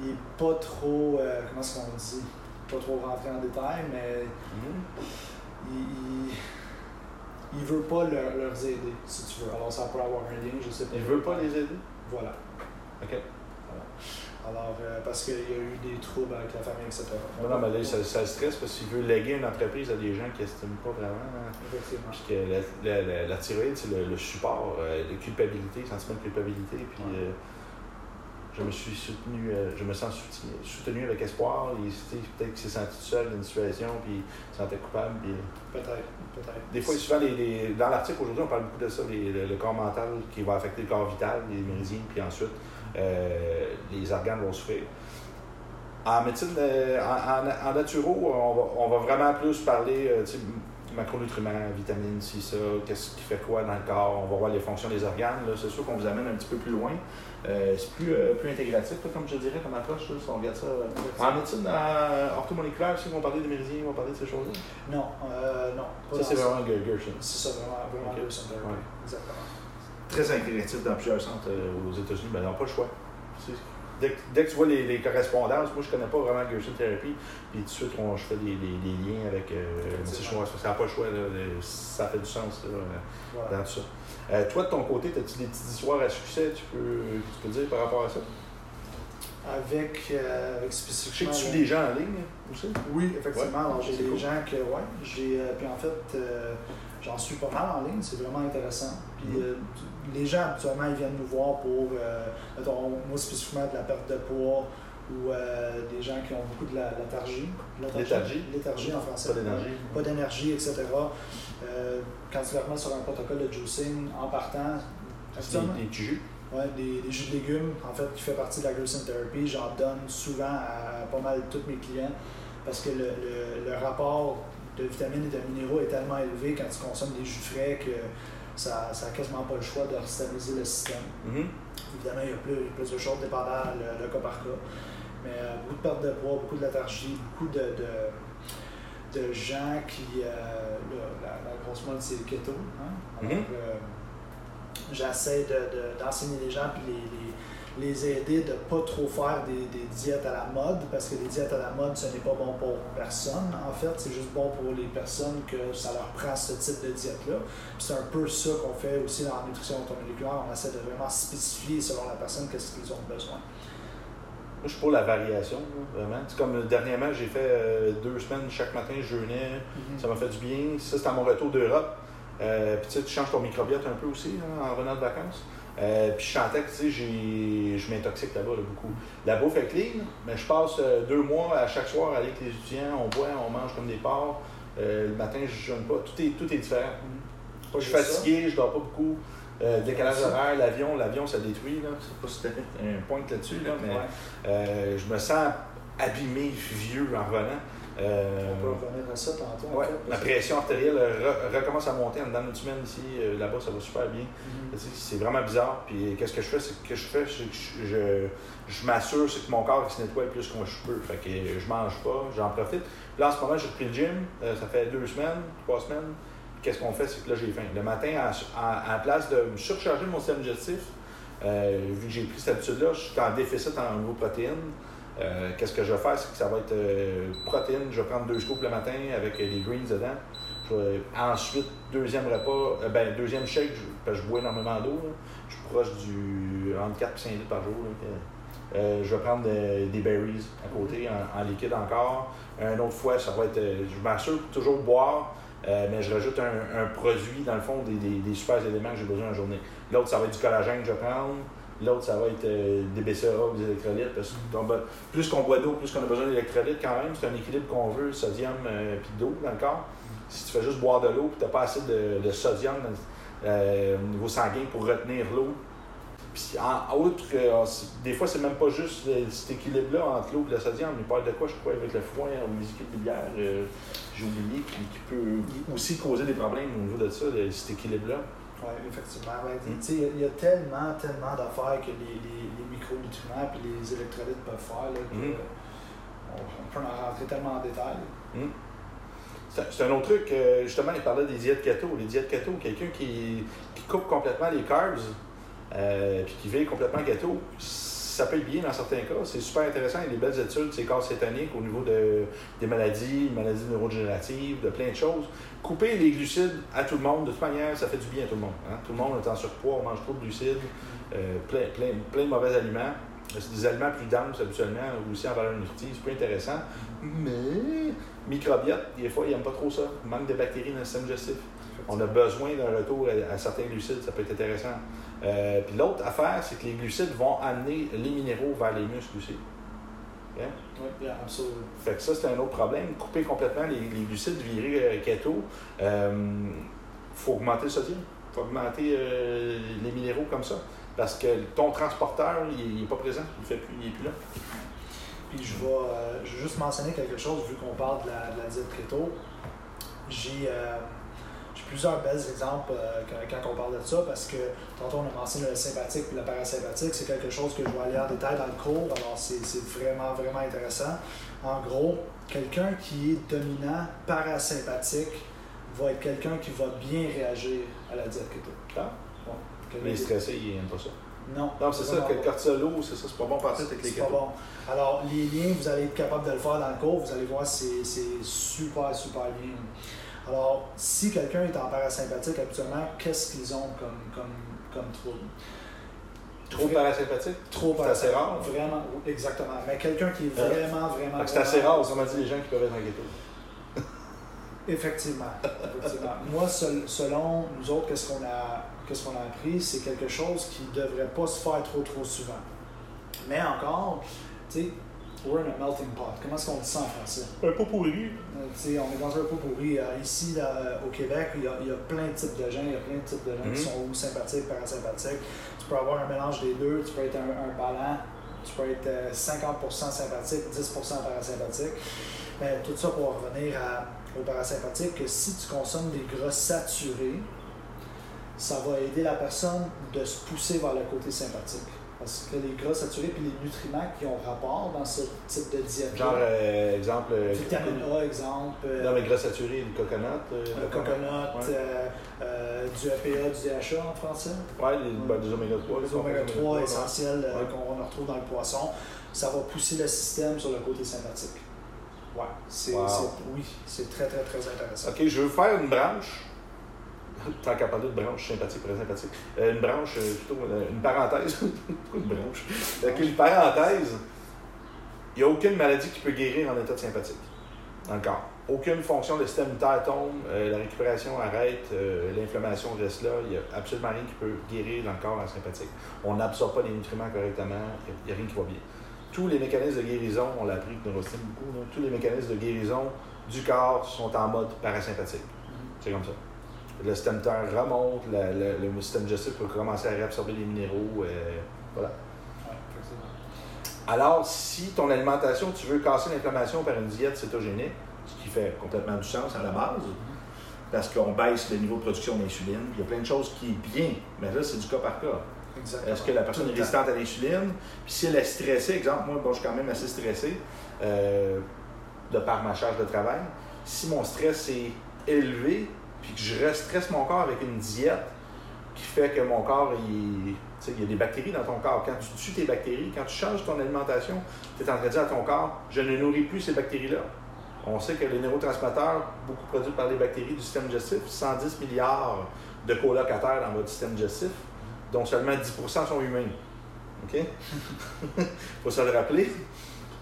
il est pas trop euh, comment est-ce qu'on dit? Pas trop rentrer en détail mais Mhm. il, il, il veut pas leur, leur aider si tu veux alors ça peut avoir un lien je sais pas Il veut pas les aider? voilà Ok. alors euh, parce qu'il y a eu des troubles avec la famille etc Non, non, mais là, ça, ça le stresse parce qu'il veut léguer une entreprise à des gens qui n'estiment pas vraiment. hein. effectivement Puis que la, la, la, la thyroïde, c'est le, le support euh, de culpabilité, sentiment de culpabilité. Puis Ouais. euh, je me suis soutenu, euh, je me sens soutenu, soutenu avec espoir. Peut-être qu'il s'est senti tout seul dans une situation, puis il se sentait coupable. Puis, peut-être peut-être des fois, souvent, les, les- dans l'article aujourd'hui, on parle beaucoup de ça, les- le, le corps mental qui va affecter le corps vital, les méridiens, puis ensuite, euh, les organes vont souffrir. En médecine, euh, en, en, en naturo, on va, on va vraiment plus parler euh, macronutriments, vitamines, ci, ça, qu'est-ce qui fait quoi dans le corps, on va voir les fonctions des organes. C'est sûr qu'on vous amène un petit peu plus loin. Euh, c'est plus, euh, plus intégratif, comme je dirais, comme approche, là, si on regarde ça. En médecine euh, orthomoléculaire, si on va parler des méridiens, on va parler de ces choses-là? non euh, non Ça, c'est vraiment Ger- Gershon. c'est ça vraiment vraiment. Ouais. exactement très intégratif dans plusieurs centres euh, aux États-Unis, mais ils n'ont pas le choix. Dès que, dès que tu vois les, les correspondances, moi je connais pas vraiment Gerson Therapy, puis tout de suite on, je fais les liens avec euh. Ça n'a pas le choix, là, ça fait du sens là, euh, voilà. dans tout ça. Euh, toi de ton côté, as-tu des petites histoires à succès, tu peux, tu peux dire par rapport à ça? Avec, euh, avec Je sais que tu des gens en ligne aussi. Oui, effectivement. Ouais, Alors, j'ai des cool. gens que, ouais, j'ai. puis en fait, j'en suis pas mal en ligne, c'est vraiment intéressant. Puis euh, les gens, habituellement, ils viennent nous voir pour, euh, mettons, moi spécifiquement de la perte de poids ou euh, des gens qui ont beaucoup de la léthargie. Léthargie? Léthargie en français. Pas d'énergie. Pas d'énergie, etc. Euh, quand tu leur mets sur un protocole de juicing en partant, Des, des jus? Ouais, des, des jus de légumes, en fait, qui fait partie de la Gerson Therapy. J'en donne souvent à pas mal tous mes clients parce que le, le- le rapport de vitamines et de minéraux est tellement élevé quand tu consommes des jus frais que ça n'a quasiment pas le choix de stabiliser le système. Mhm. Évidemment, il y a plus, il y a plus de choses dépendant le, le cas par cas. Mais euh, beaucoup de perte de poids, beaucoup de léthargie, beaucoup de, de, de gens qui. Euh, la, la, grosse mode, c'est le keto. Hein? Mhm. euh, j'essaie de- de- d'enseigner les gens puis les, les- les aider de ne pas trop faire des, des diètes à la mode parce que les diètes à la mode, ce n'est pas bon pour personne. En fait, c'est juste bon pour les personnes que ça leur prend ce type de diète-là. C'est un peu ça qu'on fait aussi dans la nutrition automoléculaire. On essaie de vraiment spécifier selon la personne qu'est-ce qu'ils ont besoin. Moi, je suis pour la variation, vraiment. C'est comme euh, dernièrement, j'ai fait euh, deux semaines, chaque matin, je jeûnais. Ça m'a fait du bien. Ça, c'est à mon retour d'Europe. Euh, puis tu sais, tu changes ton microbiote un peu aussi là, en revenant de vacances. Euh, puis je sentais que tu sais, je m'intoxique là-bas là, beaucoup. La bouffe est clean, mais je passe euh, deux mois à chaque soir avec les étudiants. On boit, on mange comme des porcs. Euh, le matin, je jeûne pas. Tout est, tout est différent. Pas Je suis juste ça? fatigué, je dors pas beaucoup. Décalage horaire, l'avion, l'avion ça détruit. Je sais pas si un point là-dessus, là, mais Ouais. je me sens abîmé, vieux en revenant. Euh, On peut revenir à ça tantôt. ouais, que- pression artérielle re- recommence à monter en dedans d'une semaine ici. euh, Là-bas, ça va super bien. Mhm. C'est vraiment bizarre. Puis qu'est-ce que je fais? C'est que je fais, c'est que je, je, je m'assure c'est que mon corps il se nettoie le plus que moi je peux. Fait que je mange pas, j'en profite. Puis là, en ce moment, j'ai repris le gym. Euh, ça fait deux semaines, trois semaines. Qu'est-ce qu'on fait? C'est que là, j'ai faim. Le matin, en place de me surcharger mon système digestif, euh, vu que j'ai pris cette habitude-là, je suis en déficit en niveau protéines. Euh, Qu'est-ce que je vais faire? C'est que ça va être euh, protéines. Je vais prendre deux scoops le matin avec euh, des greens dedans. Ensuite, deuxième repas, ben, deuxième shake, je, parce que je bois énormément d'eau. Je suis proche du entre 4 et 5 litres par jour. je vais prendre des berries à côté en, liquide encore. Un autre fois, ça va être. je m'assure toujours boire, mais je rajoute un, produit, dans le fond, des, des, des super éléments que j'ai besoin en journée. L'autre, ça va être du collagène que je vais prendre. L'autre, ça va être euh, des BCAA ou des électrolytes. Parce que plus qu'on boit d'eau, plus qu'on a besoin d'électrolytes quand même. C'est un équilibre qu'on veut, sodium et d'eau dans le corps. Si tu fais juste boire de l'eau et tu n'as pas assez de, sodium dans- euh, au niveau sanguin pour retenir l'eau, puis en outre, euh, des fois, c'est même pas juste euh, cet équilibre-là entre l'eau et le sodium. Il parle de quoi, je crois, avec le foin ou les euh, j'ai oublié, qui, qui peut aussi causer des problèmes au niveau de ça, de cet équilibre-là. Oui, effectivement. Ben, Mm. sais, Il y a- il y, a tellement, tellement d'affaires que les, les, les micronutriments et les électrolytes peuvent faire là, que, Mm. on, on peut en rentrer tellement en détail. C'est c'est un autre truc, euh, justement, il parlait des diètes keto. Les diètes keto, quelqu'un qui, qui coupe complètement les carbs, euh, puis qui vit complètement keto, ça être bien dans certains cas. C'est super intéressant. Il y a des belles études, c'est corps cétonique au niveau de, des maladies, maladies neurodégénératives, de plein de choses. Couper les glucides à tout le monde, de toute manière, ça fait du bien à tout le monde. hein. Tout le monde est en surpoids, on mange trop de glucides, euh, plein, plein, plein de mauvais aliments. C'est des aliments plus denses habituellement, aussi en valeur nutritive, c'est plus intéressant. Mais, microbiote, des fois, ils n'aiment pas trop ça. Manque de bactéries dans le système digestif. On a besoin d'un retour à certains glucides, ça peut être intéressant. Euh, puis l'autre affaire, c'est que les glucides vont amener les minéraux vers les muscles aussi. Hein? Oui, bien, absolument. Fait que ça, c'est un autre problème. Couper complètement les, les glucides, virer euh, keto, il faut augmenter le sodium. Faut augmenter euh, les minéraux comme ça. Parce que ton transporteur, il n'est pas présent. Il fait plus, il n'est plus là. Puis je vais, euh, je vais juste mentionner quelque chose vu qu'on parle de la, de la diète keto. J'ai euh, j'ai plusieurs belles exemples euh, quand, quand on parle de ça parce que tantôt on a mentionné le sympathique et le parasympathique. C'est quelque chose que je vais aller en détail dans le cours. Alors c'est vraiment, vraiment intéressant. En gros, quelqu'un qui est dominant parasympathique va être quelqu'un qui va bien réagir à la diète keto. Bon, qui- stressés, ils n'aiment pas ça. Non. Non, c'est ça, que le cortisol, c'est ça, c'est pas bon partir avec les C'est pas bon. Alors, les liens, vous allez être capable de le faire dans le cours. Vous allez voir, c'est c'est super, super bien. Alors, si quelqu'un est en parasympathique, habituellement, qu'est-ce qu'ils ont comme, comme, comme trouble? Trop parasympathique? Trop C'est assez rare. Vraiment, exactement. Mais quelqu'un qui est Euh, vraiment, vraiment. C'est assez rare, autrement dit, les gens qui peuvent être en keto. Effectivement. effectivement. Moi, sel- selon nous autres, qu'est-ce qu'on a, qu'est-ce qu'on a appris, c'est quelque chose qui ne devrait pas se faire trop, trop souvent. Mais encore, tu sais, we're in a melting pot. Comment est-ce qu'on dit ça en français? Un pot pourri. Euh, on est dans un pot pourri. Euh, ici, là, euh, au Québec, il y, a, il y a plein de types de gens. Il y a plein de types de gens Mhm. qui sont ou sympathiques, parasympathiques. Tu peux avoir un mélange des deux. Tu peux être un, un ballon. Tu peux être euh, 50% sympathique, 10% parasympathique. Mais tout ça pour revenir à, au parasympathique, que si tu consommes des gras saturés, ça va aider la personne de se pousser vers le côté sympathique. Parce que les gras saturés et les nutriments qui ont rapport dans ce type de diète. Genre, euh, exemple. euh, Vitamine A, exemple. euh, Non, mais gras saturé, du coconut. euh, le coconut, Ouais. euh, euh, du EPA, du DHA en français. Ben, des oméga 3. Les oméga 3 ouais. essentiels euh, Ouais. qu'on retrouve dans le poisson. Ça va pousser le système sur le côté sympathique. Ouais, c'est, Wow. c'est- oui, c'est très, très, très intéressant. Ok, je veux faire une branche. Tant qu'à parler de branche sympathique, très sympathique. Euh, une branche, euh, plutôt euh, une parenthèse. Pourquoi une branche? Ok, une parenthèse. Il n'y a aucune maladie qui peut guérir en état de sympathique corps. Aucune fonction de système immunitaire tombe, euh, la récupération arrête, euh, l'inflammation reste là. Il n'y a absolument rien qui peut guérir dans le corps en sympathique. On n'absorbe pas les nutriments correctement, il n'y a rien qui va bien. Tous les mécanismes de guérison, on l'a appris avec Neurostime beaucoup, tous les mécanismes de guérison du corps sont en mode parasympathique. C'est comme ça. Le système terre remonte, la- la- le système digestif peut commencer à réabsorber les minéraux. euh, voilà. Alors, si ton alimentation, tu veux casser l'inflammation par une diète cétogénique, ce qui fait complètement du sens à la base, parce qu'on baisse le niveau de production d'insuline, il y a plein de choses qui est bien, mais là, c'est du cas par cas. Est-ce que la personne est résistante à l'insuline? Puis si elle est stressée, exemple, moi, bon, je suis quand même assez stressé euh, de par ma charge de travail. Si mon stress est élevé, puis que je restresse mon corps avec une diète qui fait que mon corps, il, il y a des bactéries dans ton corps. Quand tu tues tes bactéries, quand tu changes ton alimentation, tu es en train de dire à ton corps, je ne nourris plus ces bactéries-là. On sait que les neurotransmetteurs, beaucoup produits par les bactéries du système digestif, 110 milliards de colocataires dans votre système digestif, dont seulement 10% sont humains. OK? faut se le rappeler.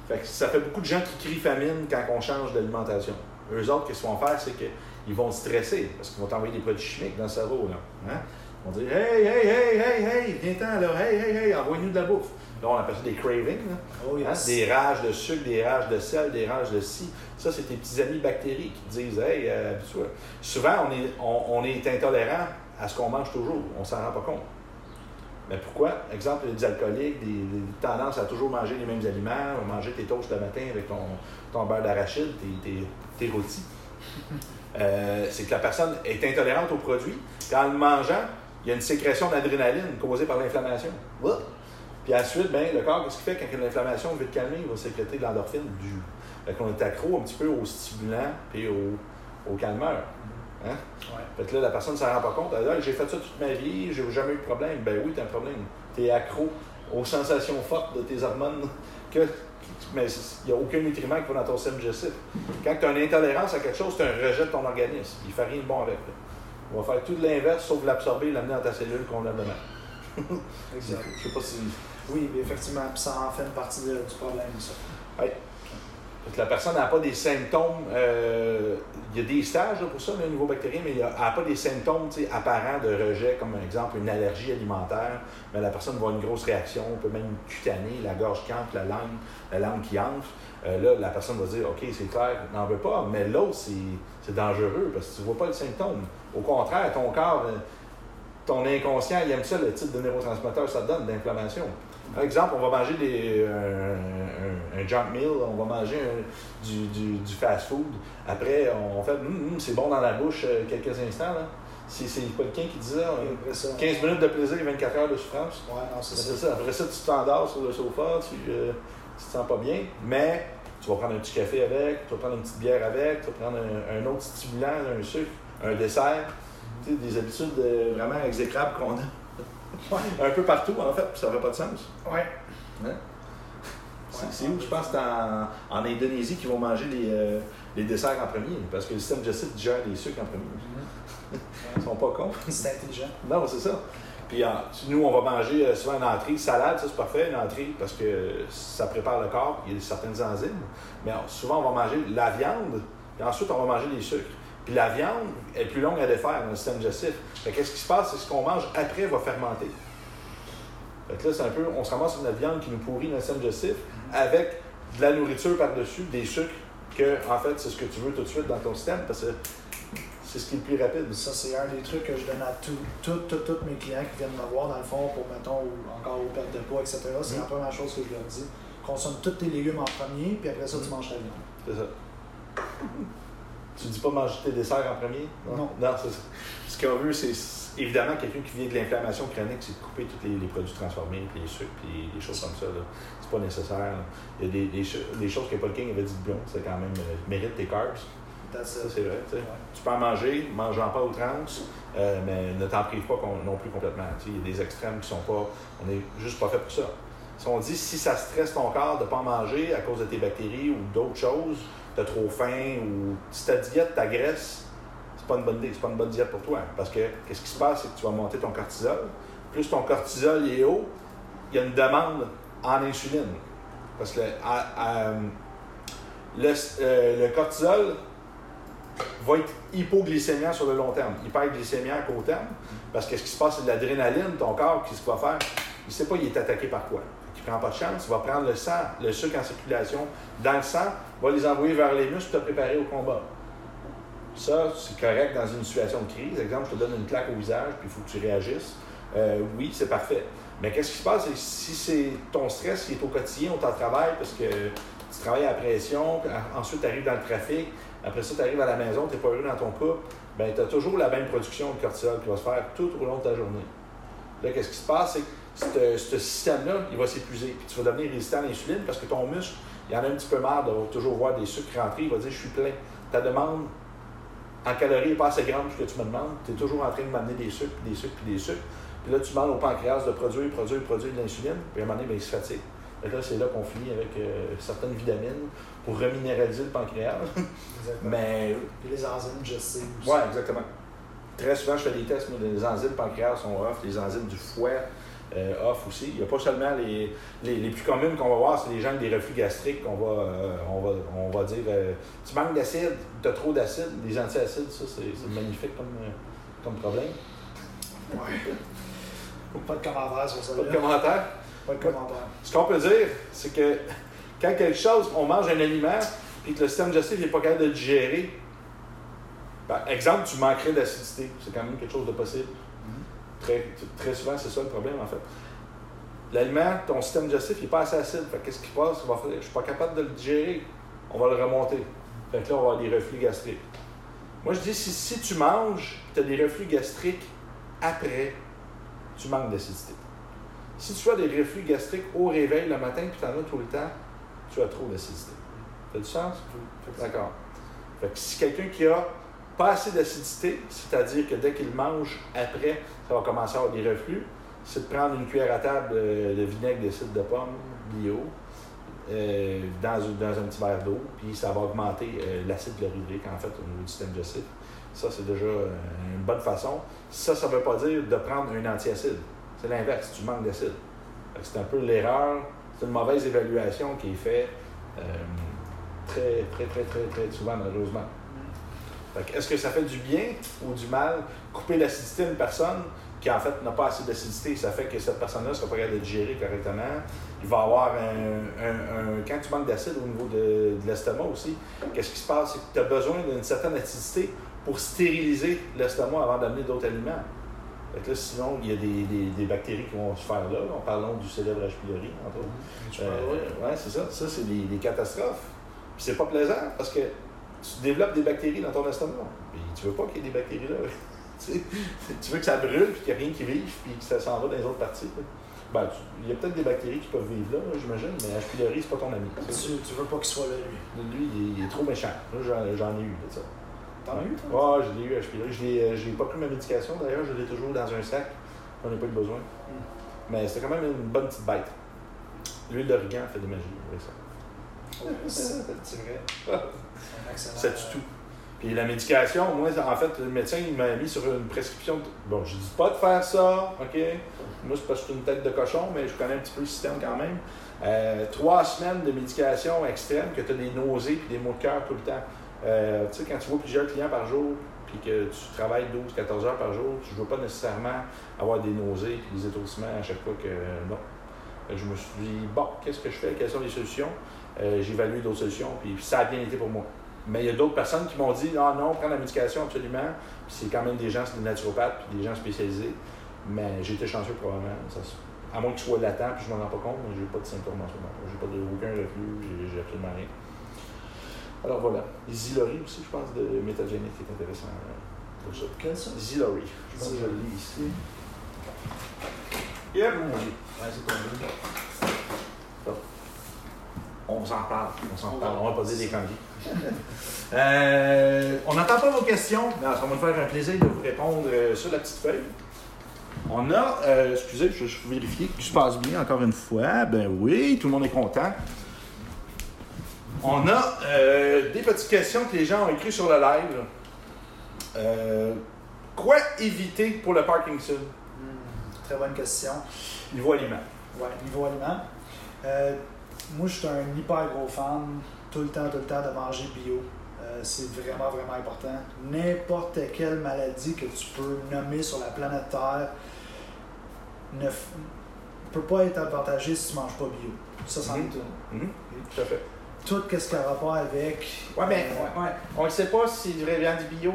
Fait que ça fait beaucoup de gens qui crient famine quand on change d'alimentation. Eux autres, qu'est-ce qu'ils vont faire? C'est qu'ils vont stresser parce qu'ils vont t'envoyer des produits chimiques dans le cerveau. Là. Hein? Ils vont dire Hey, hey, hey, hey, hey, viens-t'en là, hey, hey, hey, envoie-nous de la bouffe. Là, on appelle ça des cravings. là. Oh, Hein? Des rages de sucre, des rages de sel, des rages de ci. Ça, c'est tes petits amis bactéries qui te disent Hey, euh. Souvent, on est, on, on est intolérant à ce qu'on mange toujours. On s'en rend pas compte. Mais pourquoi? Exemple, des alcooliques, des, des tendances à toujours manger les mêmes aliments, manger tes toasts le matin avec ton, ton beurre d'arachide, tes, tes, tes rôtis. Euh, c'est que la personne est intolérante aux produits. Puis en le mangeant, il y a une sécrétion d'adrénaline causée par l'inflammation. Puis ensuite, ben, le corps, qu'est-ce qu'il fait quand il y a l'inflammation, il veut te calmer, il va sécréter de l'endorphine. Du... Fait qu'on est accro un petit peu aux stimulants et aux, aux calmeurs. Hein? Ouais. Fait que là, la personne ne s'en rend pas compte. Elle dit, Ah, j'ai fait ça toute ma vie, j'ai jamais eu de problème. Ben oui, tu as un problème. Tu es accro aux sensations fortes de tes hormones. Que, mais il n'y a aucun nutriment qui va dans ton système digestif. Quand tu as une intolérance à quelque chose, tu un rejet de ton organisme. Il ne fait rien de bon avec. là. On va faire tout de l'inverse, sauf l'absorber et l'amener dans ta cellule demain. Exact. Je sais pas si. Oui, mais effectivement, ça en fait une partie de- du problème, ça. La personne n'a pas des symptômes. euh, il y a des stages pour ça, le niveau bactérien, mais il n'a pas des symptômes apparents de rejet, comme par exemple une allergie alimentaire. Mais la personne avoir une grosse réaction, peut même cutanée, la gorge qui enfle, la langue, la langue qui enfle. Euh, là, la personne va dire OK, c'est clair, n'en veux pas. Mais l'autre, c'est, dangereux parce que tu ne vois pas le symptôme. Au contraire, ton corps, euh, ton inconscient, il aime ça, le type de neurotransmetteur ça te donne d'inflammation. Par exemple, on va manger des, un, un- un junk meal, on va manger un- du, du- du fast-food. Après, on fait Hum, hum, c'est bon dans la bouche euh, quelques instants. Là. C'est, c'est quelqu'un qui dit ça. euh, Après ça, 15 minutes de plaisir, 24 heures de souffrance. Ouais, non, c'est C'est ça. ça. Après ça, tu t'endors sur le sofa, tu, euh, tu te sens pas bien, mais tu vas prendre un petit café avec, tu vas prendre une petite bière avec, tu vas prendre un, un autre stimulant, un sucre, un dessert. Tu sais, des habitudes euh, vraiment exécrables qu'on a. un peu partout, en fait, puis ça fait pas de sens. Ouais. Hein? C'est où, je pense, c'est en, en Indonésie qu'ils vont manger les, euh, les desserts en premier, parce que le système digestif digère les sucres en premier. Ils sont pas cons. C'est intelligent. Non, c'est ça. Puis en- nous, on va manger euh, souvent une entrée salade, ça c'est parfait, une entrée, parce que ça prépare le corps, il y a certaines enzymes. Mais souvent, on va manger la viande, puis ensuite, on va manger les sucres. Puis la viande est plus longue à défaire dans le système digestif. Fait qu'est-ce qui se passe, c'est ce qu'on mange après va fermenter. Fait que là, c'est un peu, on se ramasse sur notre viande qui nous pourrit dans le système digestif avec de la nourriture par-dessus, des sucres, que en fait, c'est ce que tu veux tout de suite dans ton système, parce que c'est ce qui est le plus rapide. Ça, c'est un des trucs que je donne à tous tout, tout, tous mes clients qui viennent me voir, dans le fond, pour, mettons, encore aux pertes de poids, etc. C'est Mm. la première chose que je leur dis. Consomme tous tes légumes en premier, puis après ça, tu Mm. manges ta viande. C'est ça. Tu dis pas manger tes desserts en premier? Non. Non, c'est ça. Ce qu'on veut, c'est évidemment, quelqu'un qui vient de l'inflammation chronique, c'est de couper tous les, les produits transformés, les sucres, puis les choses comme ça. là. C'est pas nécessaire. là. Il y a des, des, cho- des choses que Paul King avait dit de bon, c'est quand même euh, mérite tes carbs. That's Ça, c'est vrai. tu sais. Ouais. Tu peux en manger, mange-en pas outrance, euh, mais ne t'en prive pas non plus complètement. Il y a des extrêmes qui sont pas. On n'est juste pas fait pour ça. Si on dit si ça stresse ton corps de ne pas en manger à cause de tes bactéries ou d'autres choses, tu as trop faim ou si ta diète t'agresse, c'est pas une bonne pas une bonne diète pour toi. Parce que qu'est-ce qui se passe, c'est que tu vas monter ton cortisol. Plus ton cortisol est haut, il y a une demande en insuline. Parce que euh, le cortisol va être hypoglycémiant sur le long terme, hyperglycémiant à court terme. Parce que ce qui se passe, c'est de l'adrénaline, ton corps, qu'est-ce qu'il va faire? Il ne sait pas, il est attaqué par quoi. Il ne prend pas de chance, il va prendre le sang, le sucre en circulation dans le sang, va les envoyer vers les muscles pour te préparer au combat. Ça, c'est correct dans une situation de crise. Exemple, je te donne une claque au visage, puis il faut que tu réagisses. Euh, oui, c'est parfait. Mais qu'est-ce qui se passe? Si c'est ton stress qui est au quotidien, au temps de travail, parce que tu travailles à la pression, ensuite tu arrives dans le trafic, après ça, tu arrives à la maison, tu n'es pas heureux dans ton couple, ben, tu as toujours la même production de cortisol qui va se faire tout au long de ta journée. Là, qu'est-ce qui se passe? C'est que ce, système-là, il va s'épuiser. Puis tu vas devenir résistant à l'insuline parce que ton muscle, il en a un petit peu marre de toujours voir des sucres rentrer. Il va dire Je suis plein. Ta demande en calories n'est pas assez grande que tu me demandes. Tu es toujours en train de m'amener des sucres, puis des sucres, puis des sucres. Puis là, tu demandes au pancréas de produire, produire, produire de l'insuline. Puis à un moment donné, ben, il se fatigue. Que là, c'est là qu'on finit avec euh, certaines vitamines pour reminéraliser le pancréas. Exactement. Mais Puis les enzymes, je sais aussi. oui, exactement. Très souvent, je fais des tests, moi, les enzymes pancréas sont off, les enzymes du foie euh, off aussi. Il n'y a pas seulement les, les, les plus communes qu'on va voir, c'est les gens avec des reflux gastriques qu'on va, euh, on va, on va dire euh, tu manques d'acide, tu as trop d'acide, des antiacides, ça c'est magnifique comme, comme problème. Ouais. Pas de commentaires sur ça. Pas de commentaire. Pas de commentaires. Ce qu'on peut dire, c'est que quand quelque chose, on mange un aliment, puis que le système digestif n'est pas capable de le digérer, par exemple, tu manquerais d'acidité. C'est quand même quelque chose de possible. Très, très souvent, c'est ça le problème, en fait. L'aliment, ton système digestif n'est pas assez acide. Fait que qu'est-ce qui passe? Il va faire, je suis pas capable de le digérer. On va le remonter. Fait que là, on va avoir des reflux gastriques. Moi, je dis, si, si tu manges, tu as des reflux gastriques après, tu manques d'acidité. Si tu as des reflux gastriques au réveil le matin puis tu en as tout le temps, tu as trop d'acidité. Ça a du sens? D'accord. Fait que si quelqu'un qui a pas assez d'acidité, c'est-à-dire que dès qu'il mange après, ça va commencer à avoir des reflux, c'est de prendre une cuillère à table de, de vinaigre de cidre de pomme bio euh, dans, un- dans un petit verre d'eau, puis ça va augmenter euh, l'acide chlorhydrique en fait au niveau du système digestif. Ça, c'est déjà euh, une bonne façon. Ça, ça ne veut pas dire de prendre un antiacide. C'est l'inverse, tu manques d'acide. C'est un peu l'erreur, c'est une mauvaise évaluation qui est faite euh, très, très, très, très, très souvent, malheureusement. Est-ce que ça fait du bien ou du mal couper l'acidité à une personne qui en fait n'a pas assez d'acidité? Ça fait que cette personne-là ne sera pas capable de digérer correctement. Il va avoir un, un- un- Quand tu manques d'acide au niveau de, de l'estomac aussi, qu'est-ce qui se passe? C'est que tu as besoin d'une certaine acidité pour stériliser l'estomac avant d'amener d'autres aliments. Fait que là, sinon, il y a des, des- des bactéries qui vont se faire là. En parlant du célèbre H. pylori, entre autres. Tu Euh, ouais, c'est ça. Ça, c'est des, des catastrophes. Puis c'est pas plaisant parce que tu développes des bactéries dans ton estomac. Puis tu veux pas qu'il y ait des bactéries là. tu veux que ça brûle puis qu'il n'y a rien qui vive puis que ça s'en va dans les autres parties. là. Ben, il y a peut-être des bactéries qui peuvent vivre là, là, j'imagine, mais H. pylori, c'est pas ton ami. Tu, tu veux pas qu'il soit là, lui. Lui, il est, il est trop méchant. J'en, ai eu de ça. T'en as eu, toi? Ouais, je l'ai eu H. pylori. Euh, j'ai pas pris ma médication d'ailleurs, je l'ai toujours dans un sac. J'en ai pas eu besoin. Mais c'était quand même une bonne petite bête. L'huile d'origan fait des magies avec ça. C'est c'est vrai. Excellent. Ça tue tout. Puis la médication, moi, en fait, le médecin, il m'a mis sur une prescription. Bon, je dis pas de faire ça, OK? Moi, c'est parce que je suis une tête de cochon, mais je connais un petit peu le système quand même. Euh, trois semaines de médication extrême, que tu as des nausées puis des maux de cœur tout le temps. Euh, tu sais, quand tu vois plusieurs clients par jour, puis que tu travailles 12-14 heures par jour, tu ne veux pas nécessairement avoir des nausées puis des étourdissements à chaque fois que. non. Que Je me suis dit, bon, qu'est-ce que je fais? Quelles sont les solutions? Euh, J'ai évalué d'autres solutions, puis ça a bien été pour moi. Mais il y a d'autres personnes qui m'ont dit Ah non, prends la médication absolument. Puis c'est quand même des gens, c'est des naturopathes, puis des gens spécialisés. Mais j'ai été chanceux probablement. Ça à moins que je sois latent, puis je m'en rends pas compte, mais j'ai pas de symptômes en ce moment. J'ai pas de, aucun reflux, j'ai- absolument rien. Alors voilà. Zylori aussi, je pense, de métagénique qui est intéressant. Pour ça. Quel ça? Zillory. Je pense que je le lis ici. Yep, mon Dieu. Ouais, c'est tombé. On s'en parle. On s'en parle. va- On va poser des conneries. Euh, on n'entend pas vos questions, mais ça va me faire un plaisir de vous répondre euh, sur la petite feuille. On a, euh, excusez, je vais juste vérifier que tout se passe bien encore une fois. Ben oui, tout le monde est content. On a des petites questions que les gens ont écrites sur le live. Quoi éviter pour le Parkinson? Hmm, Très bonne question. Niveau aliment. Ouais, niveau aliment. Euh, moi, je suis un hyper gros fan, tout le temps, tout le temps, de manger bio. Euh, c'est vraiment, vraiment important. N'importe quelle maladie que tu peux nommer sur la planète Terre ne f- peut pas être avantagée si tu manges pas bio. Ça, c'en Mhm. est une. Mhm, Tout à fait. Tout ce qui a rapport avec. Ouais, mais euh, ouais, ouais. on ne sait pas si vraiment du bio.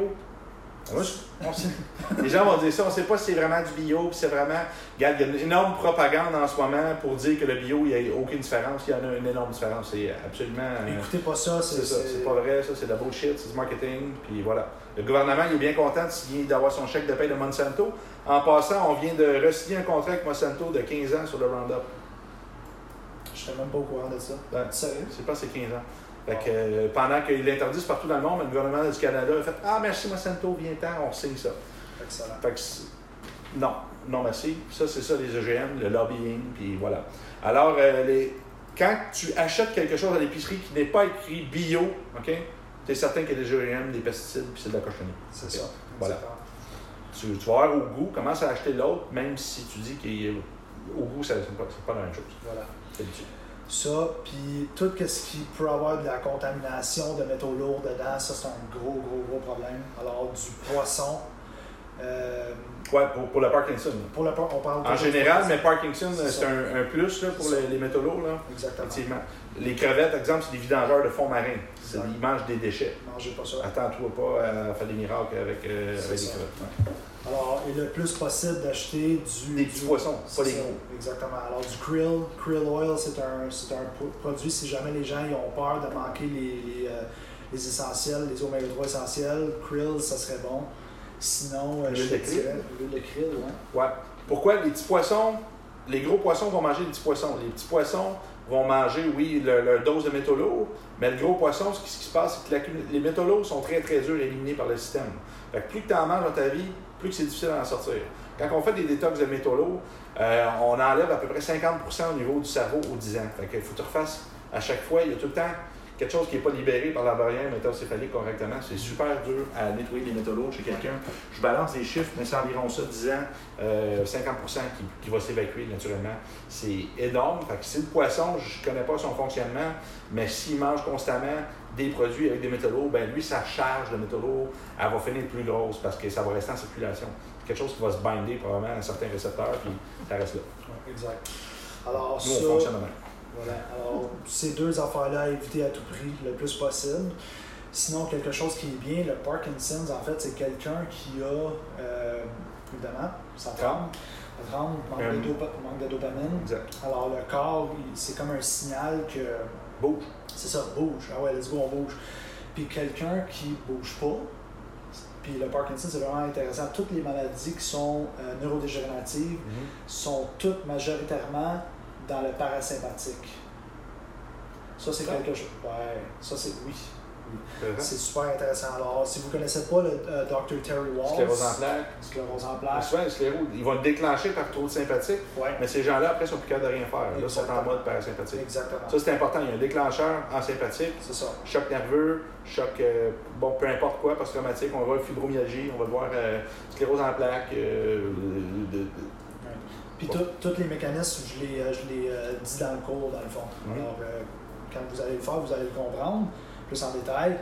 Moi, je- on sait- Les gens vont dire ça, on ne sait pas si c'est vraiment du bio, puis c'est vraiment. Regarde, il y a une énorme propagande en ce moment pour dire que le bio, il n'y a aucune différence. Il y en a une énorme différence. C'est absolument. euh, Écoutez pas ça, c'est c'est ça, c'est pas vrai, ça, c'est de la bullshit, c'est du marketing, puis voilà. Le gouvernement, il est bien content d'avoir son chèque de paie de Monsanto. En passant, on vient de re-signer un contrat avec Monsanto de 15 ans sur le Roundup. Je suis même pas au courant de ça. Ouais. Sérieux? C'est pas c'est 15 ans. Fait que, euh, pendant qu'ils l'interdisent partout dans le monde, le gouvernement du Canada a fait Ah, merci Monsanto, viens-t'en, on signe ça. Excellent. Fait que non, non merci. Ça, c'est ça les OGM, le lobbying, puis voilà. Alors, euh, les... quand tu achètes quelque chose à l'épicerie qui n'est pas écrit bio, OK, tu es certain qu'il y a des OGM, des pesticides, puis c'est de la cochonnerie. C'est ça. Voilà. Tu, tu vas au goût, commence à acheter l'autre, même si tu dis qu'au goût, c'est pas, pas la même chose. Voilà. C'est. Ça, puis tout ce qui peut avoir de la contamination de métaux lourds dedans, ça c'est un gros, gros, gros problème. Alors du poisson, euh, Ouais, pour, pour le Parkinson. pour le on parle En général, mais Parkinson, C'est un, un plus là, pour les, les métaux lourds. Là. Exactement. Effectivement. Les crevettes, exemple, c'est des vidangeurs de fonds marins. Ils mangent des déchets. Mangez pas ça. Attends-toi pas à faire des miracles avec, euh, des ça. crevettes. Ouais. Alors, et le plus possible d'acheter du. Des petits du- poissons, pas ça, gros. Exactement. Alors, du krill, krill oil, c'est un, un pro- produit si jamais les gens ils ont peur de manquer les, les, euh, les essentiels, les oméga 3 essentiels. Krill, ça serait bon. Sinon, euh, je krill. dirais l'huile de krill, ouais. Ouais. Pourquoi les petits poissons, les gros poissons vont manger les petits poissons? Les petits poissons vont manger, oui, leur, leur dose de métaux lourds, mais le gros poisson, ce qui, ce qui se passe, c'est que la- les métaux lourds sont très, très durs à éliminer par le système. Fait que plus que tu en manges dans ta vie, que c'est difficile d'en sortir. Quand on fait des détox de métaux lourds, euh, on enlève à peu près 50% au niveau du cerveau aux 10 ans. Fait faut que tu refasses à chaque fois, il y a tout le temps quelque chose qui n'est pas libéré par la barrière métacéphalique correctement. C'est super dur à nettoyer les métaux lourds chez quelqu'un. Je balance des chiffres, mais c'est environ ça, 10 ans, euh, 50 qui, qui va s'évacuer naturellement. C'est énorme. Fait si le poisson, je ne connais pas son fonctionnement, mais s'il mange constamment des produits avec des métaux ben lui, sa charge de métaux elle va finir plus grosse parce que ça va rester en circulation. Quelque chose qui va se binder probablement à certains récepteurs, puis ça reste là. Ouais, exact. Alors, Nous, on ça, fonctionne même. voilà. Alors, ces deux affaires-là à éviter à tout prix le plus possible. Sinon, quelque chose qui est bien, le Parkinson's, en fait, c'est quelqu'un qui a, euh, évidemment, ça tremble, ça tremble, manque, Euh, de dopa- manque de dopamine. Exact. Alors, le corps, c'est comme un signal que, Bouge. c'est ça, bouge. Ah ouais, let's go, on bouge. Puis quelqu'un qui bouge pas, puis le Parkinson, c'est vraiment intéressant. Toutes les maladies qui sont euh, neurodégénératives sont toutes majoritairement dans le parasympathique. Ça, c'est quelque chose. Ouais, ça, c'est. Oui. C'est super intéressant. Alors, si vous ne connaissez pas le euh, Dr. Terry Walls, Sclérose en plaques. sclérose en plaques, Souvent, le sclérose, ils vont le déclencher par trop de sympathique, ouais, mais ces gens-là, après, sont plus capables de rien faire. Là, ils sont en mode parasympathique. exactement. Ça, c'est important. Il y a un déclencheur en sympathique, C'est ça. choc nerveux, choc, euh, bon, peu importe quoi, post-traumatique. On va voir fibromyalgie, on va voir euh, sclérose en plaques. euh, de- de- Puis Bon. tous les mécanismes, je les, euh, je les euh, dis dans le cours, dans le fond. Mhm. Alors, euh, quand vous allez le faire, vous allez le comprendre plus en détail.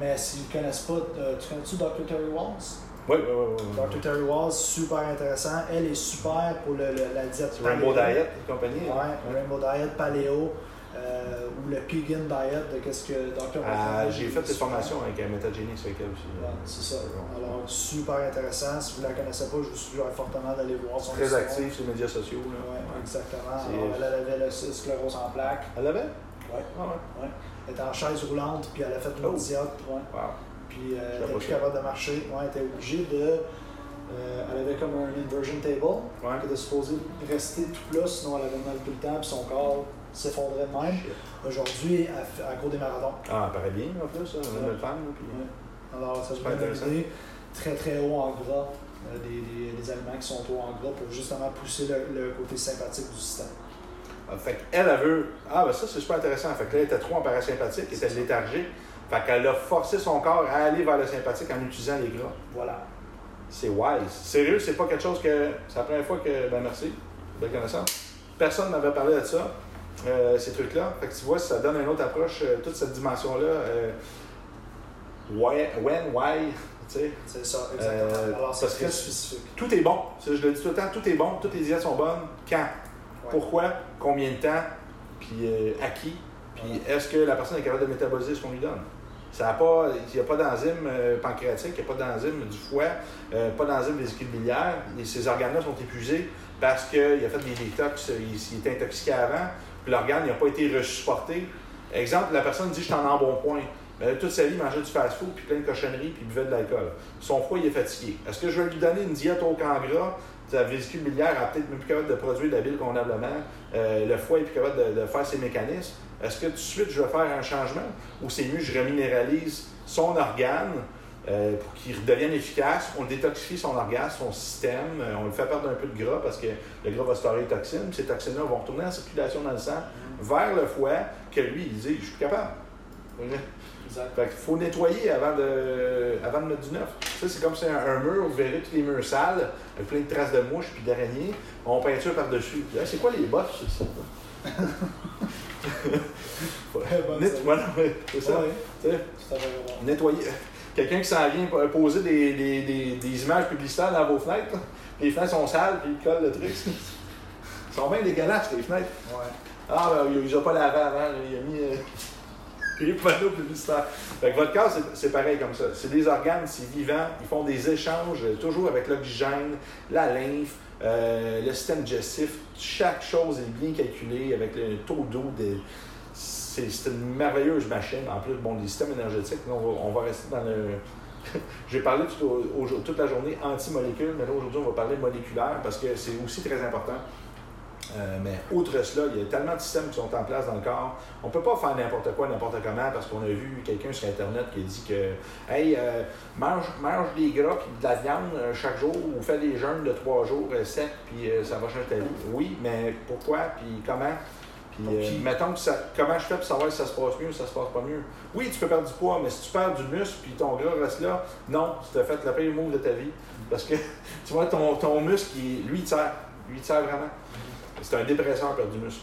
Mais s'ils ne connaissent pas, euh, tu connais-tu Dr. Terry Walls? Oui, oui, oui. oui. Dr. Terry Walls, super intéressant. Elle est super pour le, le- la diète Rainbow. Diet et compagnie. Ouais, hein. Rainbow Diet, Paléo, euh, ou le Pegan Diet, de qu'est-ce que Dr. Ah, J'ai fait des formations avec un métagénique sur lequel aussi. Ouais, c'est ça. Alors, super intéressant. Si vous ne la connaissez pas, je vous suggère fortement d'aller voir son Très actif sur les médias sociaux. Là. Ouais, Ouais. exactement. Alors, elle avait le sclérose en plaques. Elle l'avait? Ouais. Ah ouais. Elle était en chaise roulante, puis elle a fait une Oh. Ouais. Wow. puis euh, elle était plus ça. capable de marcher. Ouais, elle était obligée de. euh, elle avait comme un inversion table, Ouais. qui était supposé rester tout plat, sinon elle avait mal tout le temps, puis son corps s'effondrait de même. Aujourd'hui, elle, fait- elle court des marathons. Ah, elle paraît bien en plus, hein, une belle femme. puis- Ouais. Alors, ça se intéressant. idée. Très très haut en gras, euh, des, des- des aliments qui sont hauts en gras pour justement pousser le, le côté sympathique du système. Ah, Fait qu'elle, elle veut. Ah, ben ça, c'est super intéressant. Fait que là, elle était trop en parasympathique, elle était léthargique. Fait qu'elle a forcé son corps à aller vers le sympathique en utilisant les gras. Voilà. C'est wise. Sérieux, c'est pas quelque chose que. C'est la première fois que. Ben merci. Belle connaissance. Personne m'avait parlé de ça, euh, ces trucs-là. Fait que tu vois, ça donne une autre approche, euh, toute cette dimension-là. euh, why- when, why, tu sais. C'est ça, exactement. Euh, Alors, c'est parce très que- spécifique. Tout est bon. Je le dis tout le temps, tout est bon, toutes les diètes sont bonnes. Quand? Pourquoi? Combien de temps? Puis euh, à qui? Puis est-ce que la personne est capable de métaboliser ce qu'on lui donne? Ça a pas, il n'y a pas d'enzyme euh, pancréatique, il n'y a pas d'enzyme du foie, euh, pas d'enzyme vésicule biliaire. Et ces organes-là sont épuisés parce qu'il a fait des détox, il, il était intoxiqué avant, puis l'organe n'a pas été resupporté. Exemple, la personne dit Je suis en embonpoint. Mais toute sa vie, il mangeait du fast-food, puis plein de cochonneries, puis il buvait de l'alcool. Son foie, il est fatigué. Est-ce que je vais lui donner une diète au camp gras? Sa vésicule biliaire a peut-être même plus capable de produire de la bile convenablement. Euh, le foie est plus capable de, faire ses mécanismes. Est-ce que tout de suite, je vais faire un changement? Ou c'est mieux, je reminéralise son organe euh, pour qu'il redevienne efficace? On détoxifie son organe, son système. euh, on lui fait perdre un peu de gras parce que le gras va storer les toxines. Ces toxines-là vont retourner en circulation dans le sang vers le foie que lui, il dit, je suis plus capable. Exact. Fait qu'il faut nettoyer avant de, avant de mettre du neuf. Ça, c'est comme si un, un mur, vous verrez tous les murs sales, avec plein de traces de mouches puis d'araignées. On peinture par-dessus. Là, C'est quoi les sur ça? C'est ça. Bon. nettoyer. Quelqu'un qui s'en vient po- poser des, des, des, des images publicitaires dans vos fenêtres. Les fenêtres sont sales, puis ils collent le truc. Ils sont bien dégueulasses, les fenêtres. Ouais. Ah, ben, il les a pas lavé avant, il a mis euh, les panneaux publicitaires. Fait que votre corps, c'est- pareil comme ça. C'est des organes, c'est vivant, ils font des échanges euh, toujours avec l'oxygène, la lymphe, euh, le système digestif. Chaque chose est bien calculée avec le taux d'eau. de- C'est une merveilleuse machine. En plus, bon, les systèmes énergétiques, on, va, on va rester dans le. J'ai parlé toute la journée anti-molécules, mais là aujourd'hui on va parler moléculaire parce que c'est aussi très important. Euh, mais outre cela, il y a tellement de systèmes qui sont en place dans le corps. On ne peut pas faire n'importe quoi, n'importe comment, parce qu'on a vu quelqu'un sur Internet qui a dit que Hey, euh, mange, mange des gras et de la viande euh, chaque jour, ou fais des jeûnes de trois jours secs, puis euh, ça va changer ta vie. Oui, mais pourquoi, puis comment? Puis, mettons que ça, comment je fais pour savoir si ça se passe mieux ou si ça se passe pas mieux? Oui, tu peux perdre du poids, mais si tu perds du muscle puis ton gras reste là, non, tu t'as fait le pire move de ta vie. Parce que, tu vois, ton, ton muscle, il- lui, il te sert. Lui, il te sert vraiment. C'est un dépresseur perdre du muscle.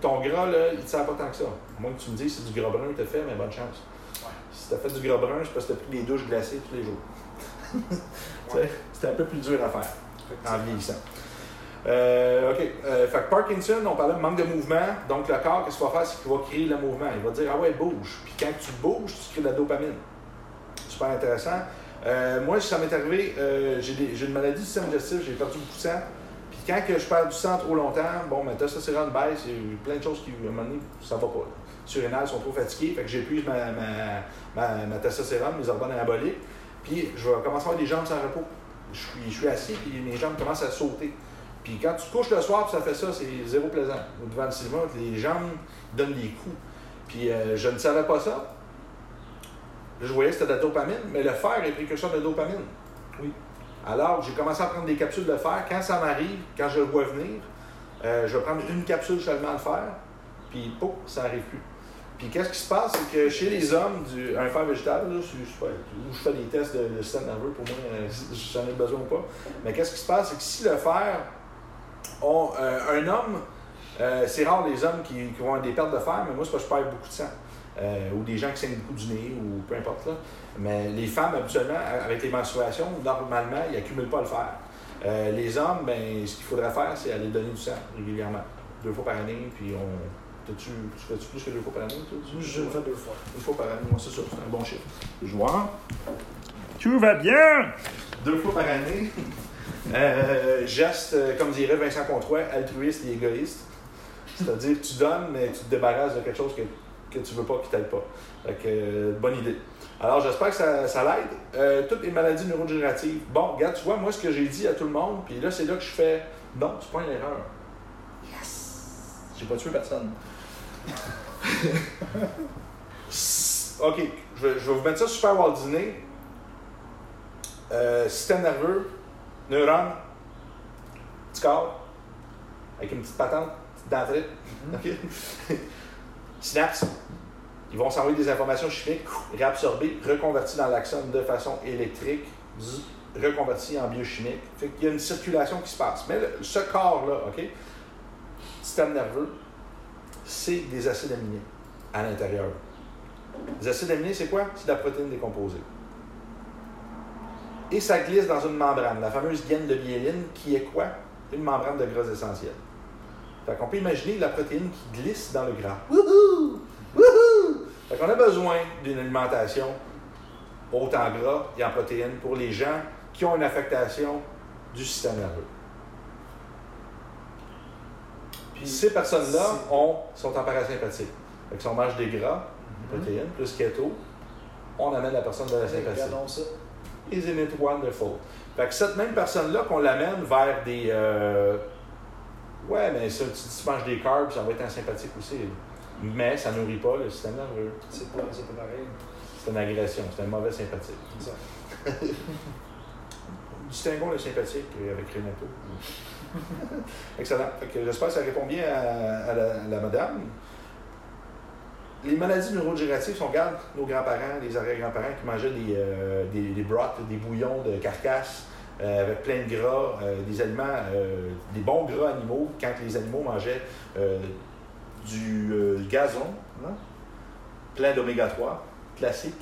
Ton gras, là, il te sert pas tant que ça. À moins que tu me dises c'est du gras brun que tu fait, mais bonne chance. Ouais. Si tu as fait du gras brun, c'est parce que tu as pris des douches glacées tous les jours. Tu sais, C'est un peu plus dur à faire en vieillissant. Euh, OK. Euh, fait que Parkinson, on parlait de manque de mouvement. Donc, le corps, qu'est-ce qu'il va faire? C'est qu'il va créer le mouvement. Il va dire Ah ouais, bouge. Puis quand tu bouges, tu crées de la dopamine. Super intéressant. Euh, moi, ça m'est arrivé, euh, j'ai une maladie du système digestif, j'ai perdu beaucoup de sang. Quand je perds du sang trop longtemps, bon, ma baisse, il y a plein de choses qui, à un moment donné, ça va pas. là. Surrénales sont trop fatigués, fait que j'épuise ma, ma, ma, mes hormones anaboliques. Puis je vais commencer à avoir des jambes sans repos. Je suis, assis, puis mes jambes commencent à sauter. Puis quand tu te couches le soir, puis ça fait ça, c'est zéro plaisant. Devant le cinéma, les jambes donnent des coups. Puis euh, je ne savais pas ça. Je voyais que c'était de la dopamine, mais le fer est précurseur de dopamine. Oui. Alors, j'ai commencé à prendre des capsules de fer. Quand ça m'arrive, quand je le vois venir, euh, je vais prendre une capsule seulement de fer, puis pouf, ça n'arrive plus. Puis qu'est-ce qui se passe, c'est que chez les hommes, un fer végétal, je, où je fais des tests de, de système nerveux pour moi, euh, j'en ai besoin ou pas. Mais qu'est-ce qui se passe, c'est que si le fer, on, euh, un homme, c'est rare les hommes qui, qui vont des pertes de fer, mais moi, c'est parce que je perds beaucoup de sang. Ou des gens qui saignent beaucoup du nez, ou peu importe là. Mais les femmes, habituellement, avec les menstruations, normalement, ils n'accumulent pas le fer. Euh, les hommes, ben, ce qu'il faudrait faire, c'est aller donner du sang régulièrement. Deux fois par année, puis on. T'as-tu, tu fais-tu plus que deux fois par année, Je le fais deux fois. Une fois par année, moi, c'est ça, c'est un bon chiffre. Je vois. Tout va bien! Deux fois par année. Euh, geste, euh, comme dirait Vincent Controy, altruiste et égoïste. C'est-à-dire que tu donnes, mais tu te débarrasses de quelque chose que, que tu veux pas, qui t'aide pas. Fait que, euh, bonne idée. Alors, j'espère que ça, ça l'aide. Euh, toutes les maladies neurodégénératives. Bon, regarde, tu vois, moi, ce que j'ai dit à tout le monde, puis là, c'est là que je fais non, c'est pas une erreur. Yes! J'ai pas tué personne. OK, je vais, je vais vous mettre ça super waldiné. Euh, système nerveux, neurones, petit corps, avec une petite patente, petite dentrite. OK? Synapse. Ils vont s'envoyer des informations chimiques, réabsorbées, reconverties dans l'axone de façon électrique, reconverties en biochimique. Fait y a une circulation qui se passe. Mais ce corps-là, OK? Système nerveux, c'est des acides aminés à l'intérieur. Les acides aminés, c'est quoi? C'est de la protéine décomposée. Et ça glisse dans une membrane, la fameuse gaine de myéline, qui est quoi? Une membrane de gras essentiel. Fait qu'on peut imaginer la protéine qui glisse dans le gras. Wouhou! Wouhou! Fait qu'on a besoin d'une alimentation haute en gras et en protéines pour les gens qui ont une affectation du système nerveux. Puis, Ces personnes-là sont en parasympathique. Fait que si on mange des gras, Mhm. protéines, plus keto, on amène la personne de la sympathie. Isn't it wonderful? Fait que cette même personne-là qu'on l'amène vers des. euh, Ouais, mais ça, tu, tu manges des carbs, ça va être sympathique aussi. Mais ça nourrit pas le système nerveux. C'est pas, c'est pas pareil. C'est une agression, c'est un mauvais sympathique. Exact. Distinguons le sympathique avec Renato. Excellent. J'espère que ça répond bien à, à la, à la madame. Les maladies neurodégénératives sont, regarde, nos grands-parents, les arrière-grands-parents qui mangeaient des, euh, des, des broths, des bouillons de carcasse euh, avec plein de gras, euh, des aliments, euh, des bons gras animaux, quand les animaux mangeaient du euh, gazon, hein, plein d'oméga 3, classique,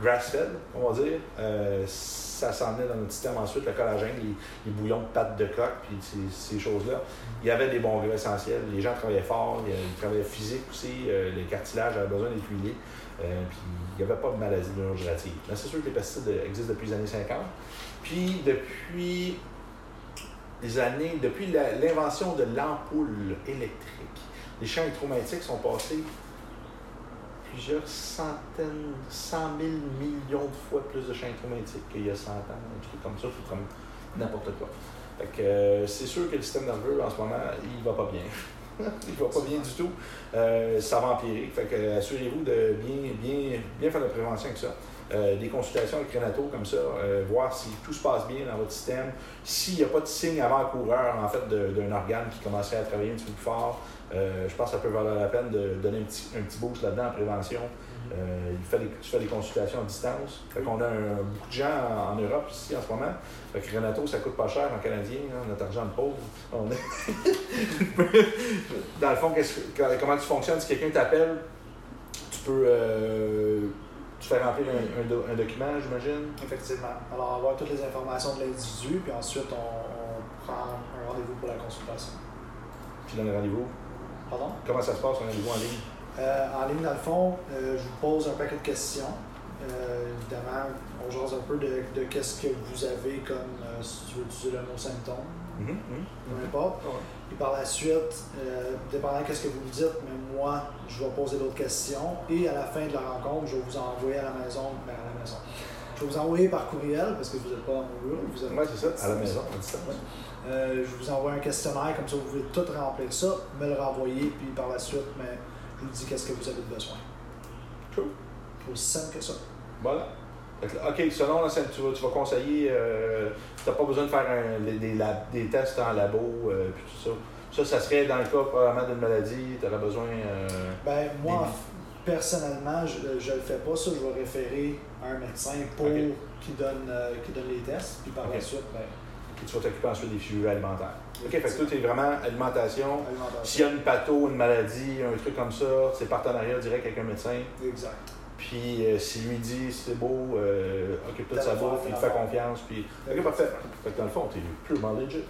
grass-fed, on va dire. Euh, ça s'en venait dans notre système ensuite, le collagène, les, les bouillons de pâte de coq, puis ces, choses-là. Il y avait des bons gras essentiels. Les gens travaillaient fort, ils travaillaient physique aussi, euh, les cartilages avaient besoin d'être huilés. Puis il n'y avait pas de maladie neurodégénérative. Mais c'est sûr que les pesticides existent depuis les années 50. Puis depuis les années, depuis l'invention de l'ampoule électrique, les champs électromagnétiques sont passés plusieurs centaines, cent mille millions de fois plus de champs électromagnétiques qu'il y a 100 ans, un truc comme ça, c'est comme n'importe quoi. Fait que euh, c'est sûr que le système nerveux en ce moment, il va pas bien. il va pas bien du tout. Euh, ça va empirer. Fait que euh, assurez-vous de bien, bien, bien faire de la prévention avec ça. Euh, des consultations avec Renato comme ça, euh, voir si tout se passe bien dans votre système, s'il n'y a pas de signe avant-coureur en fait d'un organe qui commencerait à travailler un petit peu plus fort, euh, je pense que ça peut valoir la peine de donner un petit, un petit boost là-dedans en prévention. Euh, il fait des, tu fais des consultations à distance. Fait qu'on a un- beaucoup de gens en, en Europe ici en ce moment. Fait que Renato, ça coûte pas cher en canadien, hein, notre argent de pauvre. On est- Dans le fond, comment tu fonctionnes? Si quelqu'un t'appelle, tu peux tu fais remplir un, un do- un document, j'imagine. Effectivement. Alors, avoir toutes les informations de l'individu, puis ensuite, on, on prend un rendez-vous pour la consultation. Tu donnes rendez-vous? Pardon? Comment ça se passe, un rendez-vous en ligne? Euh, en ligne, dans le fond, euh, je vous pose un paquet de questions. Euh, évidemment, on jase un peu de, de qu'est-ce que vous avez comme, si tu veux utiliser le mot symptôme, Mhm, mhm. peu importe. Ah ouais. Puis par la suite, euh, dépendant de ce que vous me dites, mais moi, je vais poser d'autres questions. Et à la fin de la rencontre, je vais vous envoyer à la maison. Ben, à la maison. Je vais vous envoyer par courriel parce que vous n'êtes pas mon bureau. Vous êtes Ouais, c'est ça, à la maison, on dit ça. Ouais. Euh, je vous envoie un questionnaire, comme ça vous pouvez tout remplir ça, me le renvoyer, puis par la suite, mais je vous dis qu'est-ce que vous avez besoin. Cool. Aussi simple que ça. Voilà. OK, selon, là, ça, tu, vas, conseiller, euh, tu n'as pas besoin de faire un- des, des lab- des tests en labo, euh, puis tout ça. Ça, ça serait dans le cas probablement d'une maladie, tu aurais besoin. euh, Ben, moi, Des- personnellement, je ne le fais pas, ça. Je vais référer à un médecin pour Ok. qui, donne, euh, qui donne les tests, puis par la suite, ben, et tu vas t'occuper ensuite des figures alimentaires. OK, fait que toi, tu es vraiment alimentation. alimentation. S'il y a une patho, une maladie, un truc comme ça, c'est partenariat direct avec un médecin. Exact. Puis euh, s'il lui dit c'est beau, euh, occupe-toi de sa bouffe, il te fait confiance. Puis, ok, parfait. Fait que dans le fond, tu es purement legit.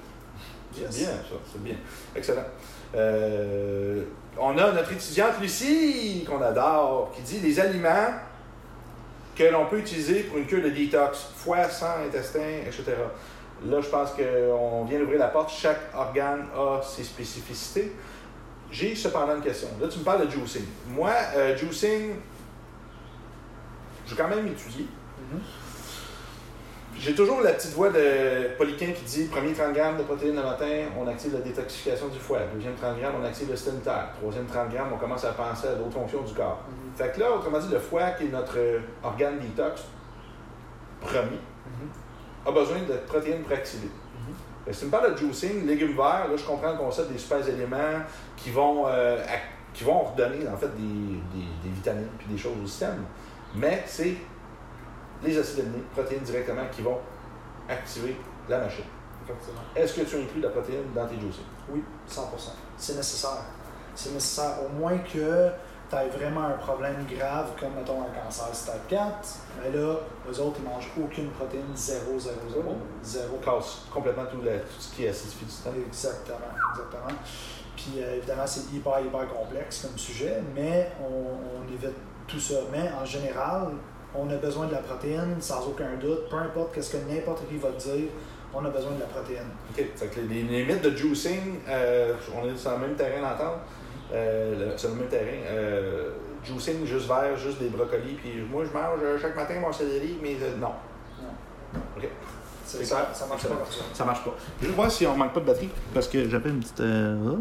C'est bien, ça, c'est bien. Excellent. Euh, on a notre étudiante Lucie, qu'on adore, qui dit les aliments que l'on peut utiliser pour une cure de détox, foie, sang, intestin, etc. Là, je pense qu'on vient d'ouvrir la porte. Chaque organe a ses spécificités. J'ai cependant une question. Là, tu me parles de juicing. Moi, euh, juicing, j'ai quand même étudié. Mhm. J'ai toujours la petite voix de Poliquin qui dit premier 30 grammes de protéines le matin, on active la détoxification du foie. Deuxième 30 grammes, on active le système. Troisième 30 grammes, on commence à penser à d'autres fonctions du corps. Mhm. Fait que là, autrement dit, le foie, qui est notre euh, organe détox premier, Mhm. a besoin de protéines pour activer. Fait que Si tu me parles de juicing, légumes verts, là, je comprends le concept des super éléments qui vont, euh, qui vont redonner en fait des, des, des vitamines puis des choses au système. Mais c'est les acides aminés, protéines directement, qui vont activer la machine. Est-ce que tu inclus la protéine dans tes juicing? Oui, 100%. C'est nécessaire. C'est nécessaire. Au moins que tu aies vraiment un problème grave, comme mettons un cancer type 4, mais là, eux autres, ils mangent aucune protéine, 0, 0, 0, 0. On casse complètement tout, la- tout ce qui est acidifie du système. Exactement, exactement. Puis euh, évidemment, c'est hyper, hyper complexe comme sujet, mais on, on évite tout ça. Mais en général, on a besoin de la protéine, sans aucun doute. Peu importe ce que n'importe qui va te dire, on a besoin de la protéine. OK. Fait que les, les limites de juicing, euh, on est sur le même terrain d'entente. Euh, le- sur le même terrain. Euh, juicing, juste vert, juste des brocolis. Puis moi, je mange euh, chaque matin mon céleri, mais euh, non. OK. C'est ça, ça marche pas comme ça. Ça marche pas. Je vais voir si on manque pas de batterie. Parce que j'avais une petite. euh.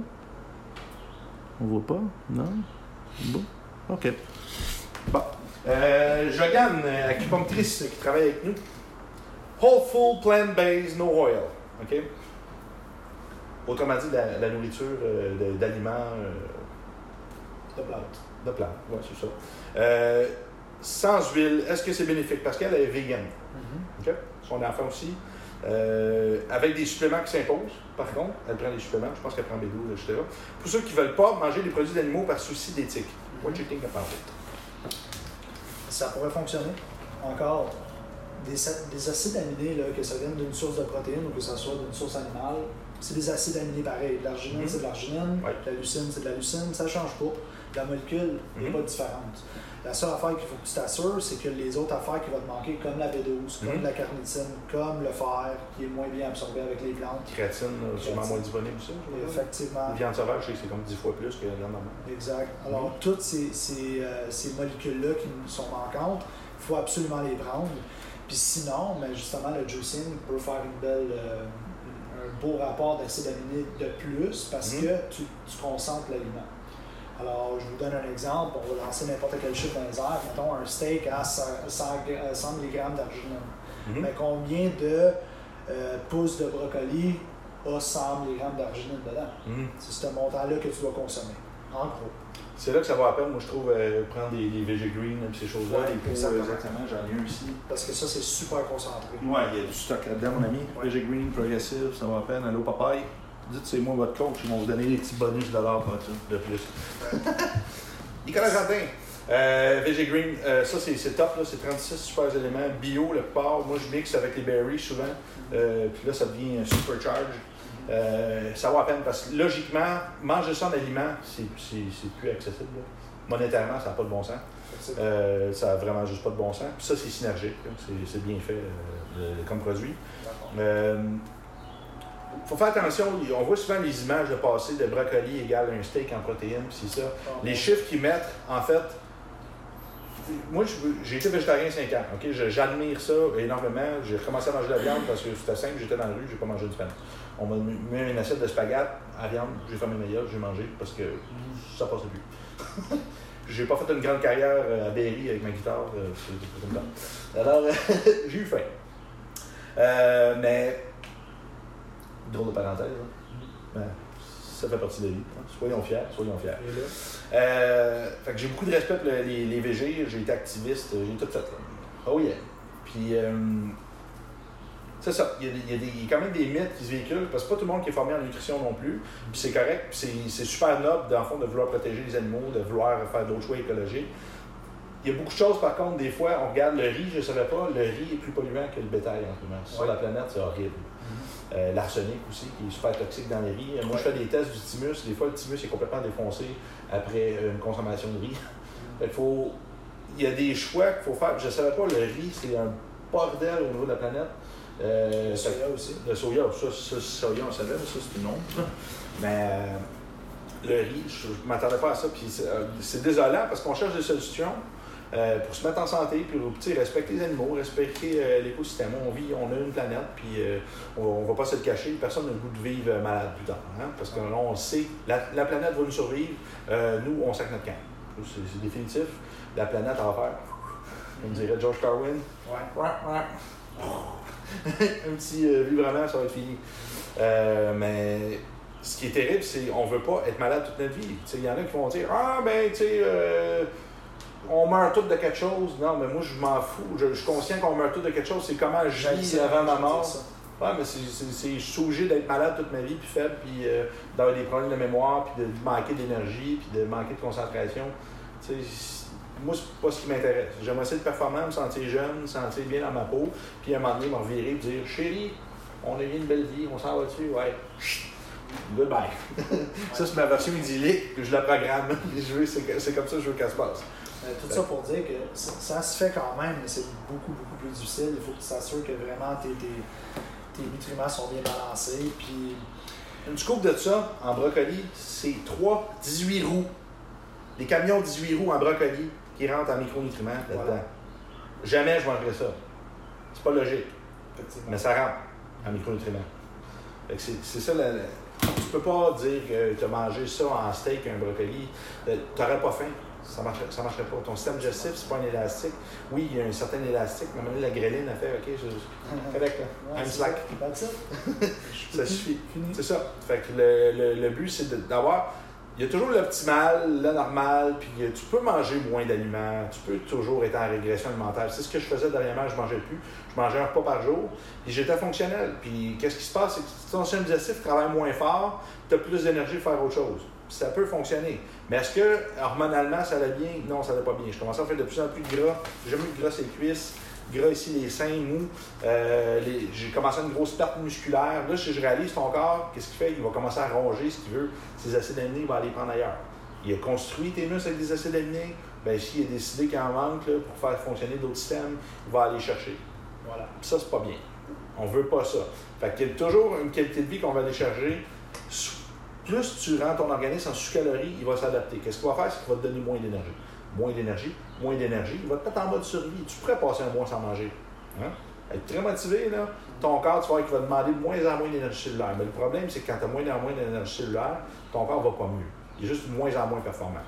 On voit pas? Non? Bon. OK. Bon. Euh, Jogan, euh, acupunctrice qui travaille avec nous. Whole full plant-based, no oil. OK? Autrement dit, la, la nourriture euh, d'aliments euh, De plate. de plantes. Ouais, c'est ça. Euh, sans huile, est-ce que c'est bénéfique? Parce qu'elle est vegan. Mhm. OK? Son enfant aussi. Avec des suppléments qui s'imposent, par contre. Elle prend des suppléments, je pense qu'elle prend B12, etc. Pour ceux qui ne veulent pas manger des produits d'animaux par souci d'éthique. What you think about it? Ça pourrait fonctionner. Encore, des, acides aminés, là, que ça vienne d'une source de protéines ou que ça soit d'une source animale, c'est des acides aminés pareils. De L'arginine, Mhm. c'est de l'arginine. La leucine, c'est de la leucine. Ça ne change pas. La molécule n'est Mhm. pas différente. La seule affaire qu'il faut que tu t'assures, c'est que les autres affaires qui vont te manquer, comme la B12, comme Mhm. la carnitine, comme le fer, qui est moins bien absorbé avec les plantes, Créatine, là, sûrement moins disponible, effectivement, La viande sauvage, c'est comme 10 fois plus que la viande normale. Exact. Alors, toutes ces, ces, euh, ces molécules-là qui nous sont manquantes, il faut absolument les prendre. Puis sinon, mais justement, le juicing peut faire une belle, euh, un beau rapport d'acides aminés de plus parce Mhm. que tu, tu concentres l'aliment. Alors, je vous donne un exemple. On va lancer n'importe quel chiffre dans les airs. Mettons un steak à 100, 100 gra- 100 mg d'arginine. Mhm. Mais combien de euh, pousses de brocoli a 100 mg d'arginine dedans? Mhm. C'est ce montant-là que tu dois consommer. En gros. C'est là que ça va à peine, moi, je trouve, euh, prendre des, des VG Green et ces choses-là. Ouais, exactement, j'en ai un ici. Parce que ça, c'est super concentré. Ouais, il y a du stock là-dedans, mon ami. Ouais. VG Green, Progressive, ça va à peine. Allô, papaye. Dites, c'est moi votre coach, ils vont vous donner des petits bonus de ça, de plus. Nicolas Jardin. Euh, VG Green, euh, ça c'est top, là, c'est 36 super éléments. Bio, le plupart. Moi, je mixe avec les berries souvent. Euh, puis là, ça devient un supercharge. Euh, ça va à peine parce que logiquement, manger ça en aliment, c'est c'est- c'est plus accessible. là. Monétairement, ça n'a pas de bon sens. Euh, ça n'a vraiment juste pas de bon sens. Puis ça, c'est synergique. C'est- C'est bien fait euh, le- comme produit. Faut faire attention, on voit souvent les images de passer de brocoli égale un steak en protéines, puis c'est ça. Les chiffres qu'ils mettent, en fait, moi j'ai été végétarien 5 ans, ok? J'admire ça énormément. J'ai recommencé à manger de la viande parce que c'était simple, j'étais dans la rue, j'ai pas mangé de pain. On m'a mis une assiette de spaghettes à viande, j'ai fermé mes yeux, j'ai mangé parce que ça passait plus. j'ai pas fait une grande carrière euh, à Berry avec ma guitare, euh, comme ça. Alors, j'ai eu faim. Euh, mais, drôle de parenthèse, hein. Ben, ça fait partie de la vie. hein. Soyons fiers, soyons fiers. Euh, fait que j'ai beaucoup de respect pour le- les, les VG, j'ai été activiste, j'ai tout fait. Là. Oh yeah. Puis, euh, c'est ça, il y, a des- il y a des- il y a quand même des mythes qui se véhiculent, parce que pas tout le monde qui est formé en nutrition non plus. Puis c'est correct, puis c'est- c'est super noble, dans le fond, de vouloir protéger les animaux, de vouloir faire d'autres choix écologiques. Il y a beaucoup de choses, par contre, des fois, on regarde le riz, je ne savais pas, le riz est plus polluant que le bétail en ce moment. Sur Ouais. la planète, c'est horrible. Euh, L'arsenic aussi, qui est super toxique dans les riz. Moi, je fais des tests du thymus. Des fois, le thymus est complètement défoncé après une consommation de riz. Faut... Il y a des choix qu'il faut faire. Je ne savais pas, le riz, c'est un bordel au niveau de la planète. Euh, le soya aussi. le soya, ça, ça, soya, on savait, mais ça, c'est une autre. Mais euh, le riz, je ne m'attendais pas à ça. Puis c'est désolant parce qu'on cherche des solutions. Euh, pour se mettre en santé, puis respecter les animaux, respecter euh, l'écosystème. On vit, on a une planète, puis euh, on, ne va pas se le cacher. Personne n'a le goût de vivre malade plus tard. Hein, parce que là, on sait, la, la planète va nous survivre. Nous, on sac notre camp. C'est définitif. La planète en faire. Comme dirait George Carwin. Ouais. un petit vibrement, ça va être fini. Mais ce qui est terrible, c'est qu'on veut pas être malade toute notre vie. Il y en a qui vont dire Ah, ben, tu sais, euh, on meurt tous de quelque chose. Non, mais moi, je m'en fous. Je, je suis conscient qu'on meurt tous de quelque chose. C'est comment je vis avant ma mort. Ouais, mais c'est, je suis obligé d'être malade toute ma vie, puis faible, puis euh, d'avoir des problèmes de mémoire, puis de manquer d'énergie, puis de manquer de concentration. Tu sais, c'est- moi, c'est pas ce qui m'intéresse. J'aimerais essayer de performer, me sentir jeune, me sentir bien dans ma peau, puis à un moment donné, me revirer et dire Chérie, on a eu une belle vie, on s'en va dessus, ouais. Goodbye. ça, c'est ma version idyllique, puis je la programme. Je veux, c'est, que- c'est comme ça que je veux qu'elle se passe. Euh, tout ça pour dire que ça, ça se fait quand même, mais c'est beaucoup, beaucoup plus difficile. Il faut que tu t'assures que vraiment tes, tes, tes nutriments sont bien balancés. Puis, Une scoop de ça, en brocoli, c'est 3 18 roues. Les camions 18 roues en brocoli qui rentrent en micronutriments là-dedans. Voilà. Jamais je mangerais ça. C'est pas logique, mais ça rentre en micronutriments. C'est c'est ça, la, la- tu peux pas dire que tu as mangé ça en steak, un brocoli, euh, t'aurais pas faim. Ça marcherait, ça marcherait pas. Ton système digestif, c'est pas un élastique. Oui, il y a un certain élastique, mais à un moment donné, la gréline a fait OK, je, correct. Ouais, I'm slack. ça. Suffit. C'est ça. Fait que le, le, le but, c'est d'avoir. Il y a toujours l'optimal, le normal, puis euh, tu peux manger moins d'aliments, tu peux toujours être en régression alimentaire. C'est ce que je faisais dernièrement, je mangeais plus. Je mangeais un repas par jour, puis j'étais fonctionnel. Puis qu'est-ce qui se passe? C'est que ton système digestif travaille moins fort, tu as plus d'énergie pour faire autre chose. Ça peut fonctionner. Mais est-ce que hormonalement, ça allait bien? Non, ça allait pas bien. Je commençais à faire de plus en plus de gras. J'ai jamais eu de gras sur les cuisses, gras ici, les seins mous. Euh, les- j'ai commencé à une grosse perte musculaire. Là, si je réalise ton corps, qu'est-ce qu'il fait? Il va commencer à ronger ce qu'il veut. Ses acides aminés, il va aller les prendre ailleurs. Il a construit tes muscles avec des acides aminés. Ben, s'il a décidé qu'il en manque là, pour faire fonctionner d'autres systèmes, il va aller chercher. Voilà. Puis ça, c'est pas bien. On veut pas ça. Fait qu'il y a toujours une qualité de vie qu'on va aller chercher. Plus tu rends ton organisme en sous-calories, il va s'adapter. Qu'est-ce qu'il va faire? C'est qu'il va te donner moins d'énergie. Moins d'énergie, moins d'énergie. Il va te mettre en mode survie. Tu pourrais passer un mois sans manger. Hein? Être très motivé, là, ton corps, tu vas voir qu'il va demander de moins en moins d'énergie cellulaire. Mais le problème, c'est que quand tu as moins en moins d'énergie cellulaire, ton corps va pas mieux. Il est juste de moins en moins performant.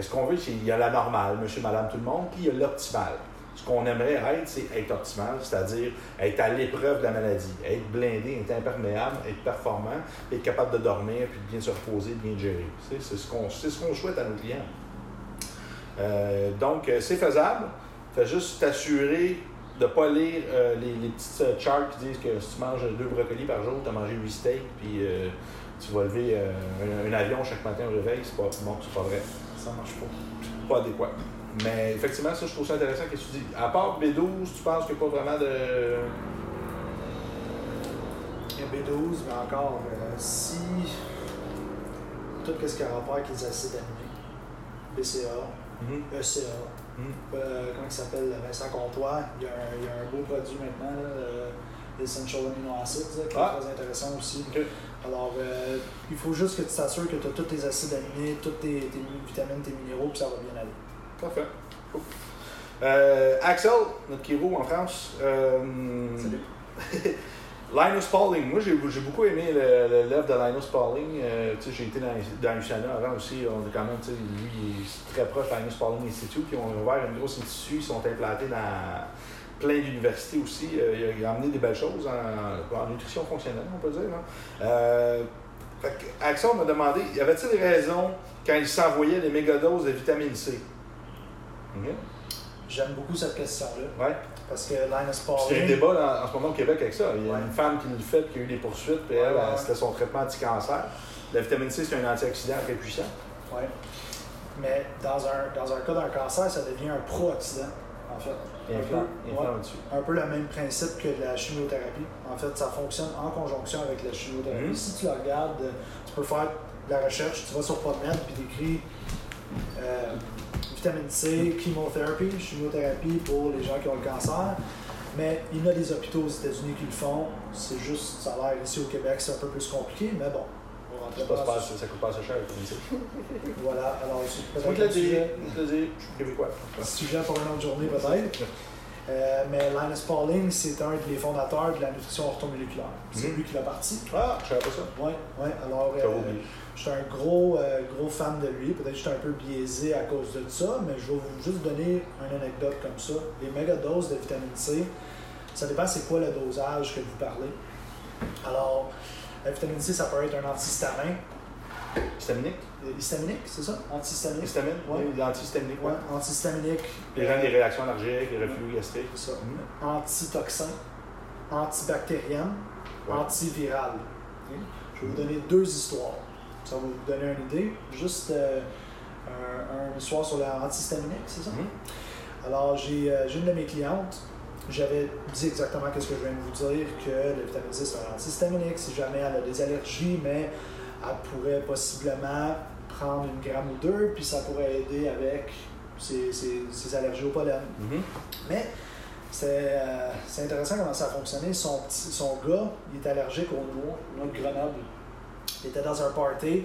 Ce qu'on veut, c'est qu'il y a la normale, monsieur, madame, tout le monde, puis il y a l'optimal. Ce qu'on aimerait être, c'est être optimal, c'est-à-dire être à l'épreuve de la maladie, être blindé, être imperméable, être performant, être capable de dormir, puis de bien se reposer, de bien gérer. C'est ce qu'on ce qu'on souhaite à nos clients. Euh, donc, euh, c'est faisable. Fais juste t'assurer de ne pas lire euh, les, les petites euh, charts qui disent que si tu manges deux brocolis par jour, tu as mangé huit steaks, puis tu vas lever un, un avion chaque matin au réveil. C'est pas, bon, c'est pas vrai Ça marche pas. pas adéquat. Mais effectivement, ça, je trouve ça intéressant que tu dis. À part B12, tu penses qu'il n'y a pas vraiment de. Il y a B12, mais encore, euh, si tout ce qui a rapport avec les acides aminés, BCA, Mhm. ECA, Mhm. euh, comment il s'appelle, Vincent Comtois, il y, a un, il y a un beau produit maintenant, là, euh, l'Essential Amino Acids, là, qui Ah. est très intéressant aussi. Alors, euh, il faut juste que tu t'assures que tu as tous tes acides aminés, toutes tes, tes vitamines, tes minéraux, puis ça va bien aller. Parfait. Cool. Euh, Axel, notre Kiro en France. euh, Salut. Linus Pauling. Moi, j'ai beaucoup aimé l'œuvre de Linus Pauling. Euh, j'ai été dans, dans avant aussi. On est quand même, tu sais, lui, il est très proche de Linus Pauling Institute. Puis on a ouvert une grosse institut. Ils sont implantés dans plein d'universités aussi. Euh, il, a, amené des belles choses en, en nutrition fonctionnelle, on peut dire. hein. Euh, fait Axel m'a demandé, y avait-il raison quand il s'envoyait des mégadoses de vitamine C? J'aime beaucoup cette question-là, Ouais. parce que Linus Puis Il y a un Pauling, débat en ce moment au Québec avec ça. Il y a Ouais. une femme qui le fait, qui a eu des poursuites, puis Ouais, elle, c'était son traitement anti-cancer. La vitamine C, c'est un antioxydant très puissant. ouais. mais dans un, dans un cas d'un cancer, ça devient un pro-oxydant, en fait. Un peu, un peu le même principe que la chimiothérapie. En fait, ça fonctionne en conjonction avec la chimiothérapie. Mhm. Si tu la regardes, euh, tu peux faire de la recherche, tu vas sur PubMed puis t'écris euh, vitamine C, chimiothérapie, chimiothérapie pour les gens qui ont le cancer. Mais il y en a des hôpitaux aux États-Unis qui le font. C'est juste, ça a l'air ici au Québec, c'est un peu plus compliqué, mais bon. On pas pas ça coûte pas assez cher, le vitamine C. Voilà, alors sujet, je l'ai dit, je suis québécois. un sujet pour une autre journée peut-être. Euh, mais Linus Pauling, c'est un des fondateurs de la nutrition orthomoléculaire. C'est Mhm. lui qui l'a parti. Ah, je savais pas ça. Oui, oui. Alors, euh, je suis un gros, euh, gros fan de lui. Peut-être que je suis un peu biaisé à cause de ça, mais je vais vous juste donner une anecdote comme ça. Les méga doses de vitamine C, ça dépend c'est quoi le dosage que vous parlez. Alors, la vitamine C, ça peut être un antihistamin. Histaminique? Histaminique, c'est ça? Antihistaminique? Histamine? Ouais. Oui, l'antihistaminique, Ouais, ouais. antihistaminique. Les gens des réactions allergiques, les reflux gastriques. C'est ça. Mhm. Antitoxin, antibactérienne, Ouais. antiviral. Je vais vous donner deux histoires. Ça va vous donner une idée. Juste euh, un, un histoire sur l'antihistaminique, c'est ça? Mhm. Alors, j'ai euh, j'ai une de mes clientes. J'avais dit exactement ce que je viens de vous dire, que le vitamine C, c'est un antihistaminique. Si jamais elle a des allergies, mais elle pourrait possiblement prendre une gramme ou deux, puis ça pourrait aider avec ses, ses- ses allergies au pollen. Mhm. Mais c'est euh, c'est intéressant comment ça a fonctionné. Son, petit- son gars, il est allergique aux noix, noix de Grenoble. Il était dans un party,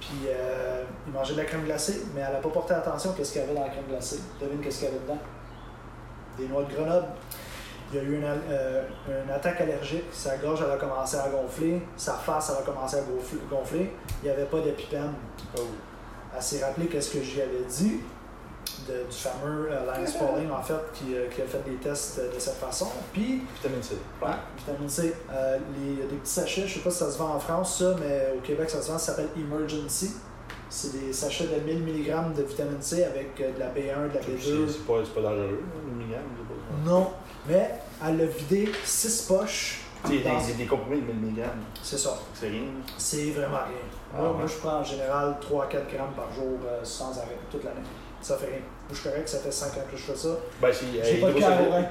puis euh, il mangeait de la crème glacée, mais elle n'a pas porté attention à ce qu'il y avait dans la crème glacée. Devine qu'est-ce qu'il y avait dedans? Des noix de Grenoble. Il y a eu une, euh, une attaque allergique, sa gorge elle a commencé à gonfler, sa face elle a commencé à gonfler. Il n'y avait pas d'épipène. Oh. Elle s'est rappelé qu'est-ce que j'y avais dit de- du fameux euh, Linus Pauling, en fait, qui, euh, qui a fait des tests de, cette façon. Puis, Vitamine C. ouais, vitamine C, euh, les, il y a des petits sachets, je sais pas si ça se vend en France, ça, mais au Québec, ça se vend, ça s'appelle Emergency. C'est des sachets de 1000 mg de vitamine C avec de la B1, de la C'est B2. c'est pas, dangereux, hein, le milligrammes, c'est pas Non, mais elle a vidé 6 poches. dans- des, des comprimés de 1000 mg, C'est ça. c'est rien. C'est vraiment rien. Ah, moi, ouais. moi, je prends en général 3-4 grammes par jour euh, sans arrêt, toute l'année. Ça fait rien. Je suis correct, ça fait 5 ans que je fais ça. Ben, J'ai pas de pierre au rein.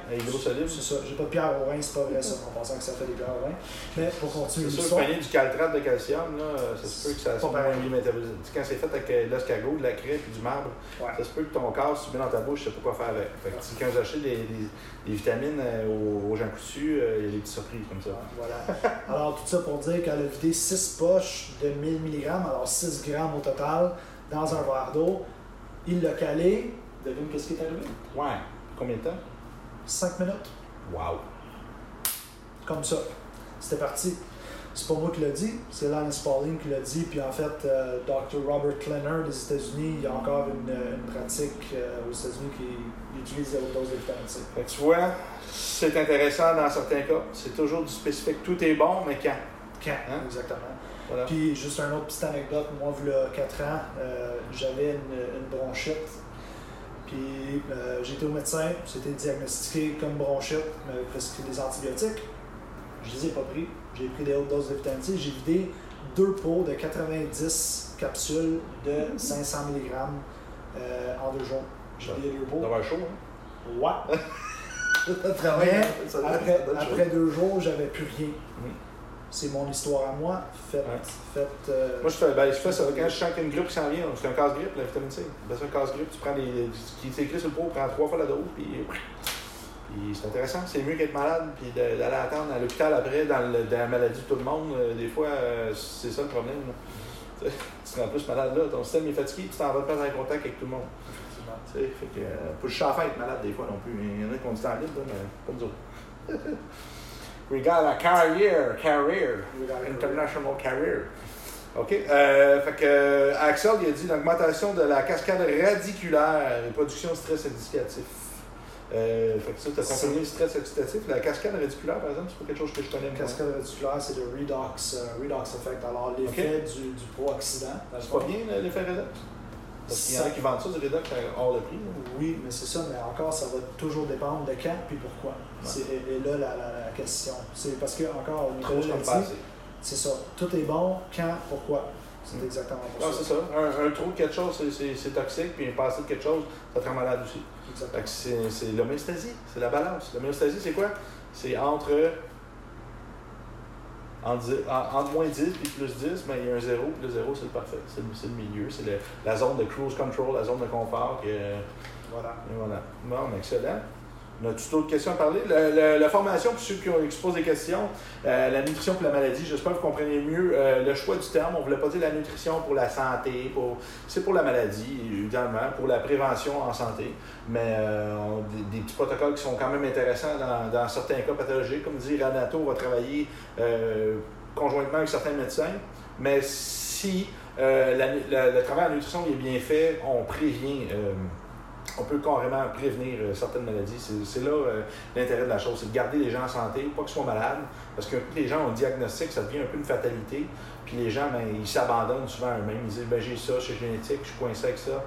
C'est ça, j'ai pas de pierre au rein, c'est pas vrai ça, en pensant que ça fait des pierres au rein. Mais pour continuer C'est sûr pogner du caltrate de calcium, là, ça se peut que ça soit bien métabolisé. Quand c'est fait avec euh, de l'escargot, de la craie et du marbre, Ouais. ça se peut que ton corps, si tu mets dans ta bouche, tu sais pas quoi faire avec. Fait que, si quand j'achète des, des, des vitamines euh, aux, aux gens coutus, euh, il y a des petites surprises comme ça. Voilà. Alors, tout ça pour dire qu'elle a vidé 6 poches de 1000 mg, alors 6 grammes au total, dans un verre d'eau. Il l'a calé. Devine qu'est-ce qui est arrivé? Ouais. Combien de temps? 5 minutes. Wow. Comme ça. C'était parti. C'est pas moi qui l'a dit, c'est Linus Pauling qui l'a dit. Puis en fait, euh, Dr. Robert Klenner des États-Unis, il y a encore une, une pratique euh, aux États-Unis qui il utilise la haute dose de tu vois, c'est intéressant dans certains cas. C'est toujours du spécifique. Tout est bon, mais quand? Quand? Hein? Exactement. Voilà. Puis juste une autre petite anecdote, moi, il y a 4 ans, euh, j'avais une, une bronchite. Puis euh, j'étais au médecin, c'était diagnostiqué comme bronchite, m'avait prescrit des antibiotiques. Je les ai pas pris, j'ai pris des hautes doses de vitamine C, j'ai vidé deux pots de 90 capsules de 500 mg euh, en deux jours. J'ai vidé deux pots. D'avoir chaud, hein? Ouais. Mais après, après deux jours, j'avais plus rien. Mhm. C'est mon histoire à moi. Faites, Ouais. faites euh, Moi, je fais, ben, je fais ça quand je sens qu'il y a une grippe qui s'en vient. C'est un casse-grippe, la vitamine C. Ben, c'est un casse-grippe. Tu prends les. qui est écrit sur le pot, prends trois fois la dose, puis. puis c'est intéressant. C'est mieux qu'être malade, puis d'aller attendre à l'hôpital après, dans, le- dans la maladie de tout le monde. Euh, Des fois, euh, c'est ça le problème. là. Tu seras en plus malade là, ton système est fatigué, tu t'en vas pas en contact avec tout le monde. Tu sais, fait que, euh, pas juste à faire être malade des fois non plus. Il y en a qui ont du temps libre, là, mais pas nous autres. We got a career, career. International career. OK? Euh, fait que Axel, il a dit l'augmentation de la cascade radiculaire et production de stress oxydatif. Euh, fait que ça, tu as confirmé le stress oxydatif. La cascade radiculaire, par exemple, c'est pas quelque chose que je connais. Moi. cascade radiculaire, c'est le redox, euh, redox effect. Alors, l'effet du, du pro-oxydant. C'est pas bien l'effet redox? Parce qu'il y en a Ça- qui vendent ça du redox à- hors de prix. Oui, mais c'est ça, mais encore, ça va toujours dépendre de quand puis pourquoi. C'est- Et, là, la, la, la question. C'est parce que, encore, comme la assez. c'est ça. Tout est bon, quand, pourquoi. C'est Mm. exactement Non, pour c'est ça. ça. Un, un trop de quelque chose, c'est- toxique, puis un passé de quelque chose, ça te rend malade aussi. C'est l'homéostasie, c'est la balance. L'homéostasie, c'est quoi? C'est entre, entre, moins 10 puis plus 10, mais il y a un 0, puis le 0, c'est le parfait. C'est le, c'est le milieu, c'est le- la zone de cruise control, la zone de confort. Que, et Voilà. voilà. Bon, excellent. On a-tu d'autres questions à parler? Le- le- la formation, pour ceux qui, ont, se posent des questions, euh, la nutrition pour la maladie, j'espère que vous comprenez mieux euh, le choix du terme. On ne voulait pas dire la nutrition pour la santé, c'est pour la maladie, évidemment, pour la prévention en santé. Mais euh, on- des, des petits protocoles qui sont quand même intéressants dans, certains cas pathologiques. Comme dit Ranato va travailler conjointement avec certains médecins. Mais si le travail en nutrition est bien fait, on prévient. On peut carrément prévenir euh, certaines maladies. C'est là euh, l'intérêt de la chose, c'est de garder les gens en santé, pas qu'ils soient malades, parce que les gens ont un diagnostic, ça devient un peu une fatalité, puis les gens, ben, ils s'abandonnent souvent à eux-mêmes, ils disent ben, j'ai ça, c'est génétique, je suis coincé avec ça.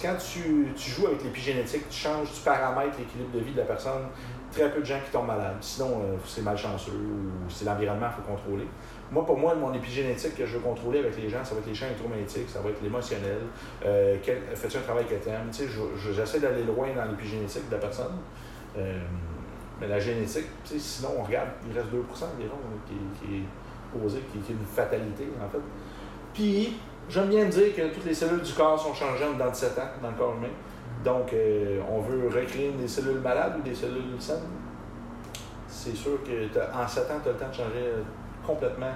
Quand tu, tu joues avec l'épigénétique, tu changes, tu paramètres l'équilibre de vie de la personne, très peu de gens qui tombent malades. Sinon, euh, c'est malchanceux ou c'est l'environnement qu'il faut contrôler. Moi, pour moi, mon épigénétique que je veux contrôler avec les gens, ça va être les champs électromagnétiques, ça va être l'émotionnel. Euh, Fais-tu un travail que? Tu je- j'essaie d'aller loin dans l'épigénétique de la personne. Euh, mais la génétique, sinon, on regarde, il reste 2 environ euh, qui, qui est posé, qui, qui est une fatalité, en fait. Puis, j'aime bien dire que toutes les cellules du corps sont changeantes dans 17 ans, dans le corps humain. Donc, euh, on veut recréer des cellules malades ou des cellules saines. C'est sûr que en 7 ans, tu as le temps de changer complètement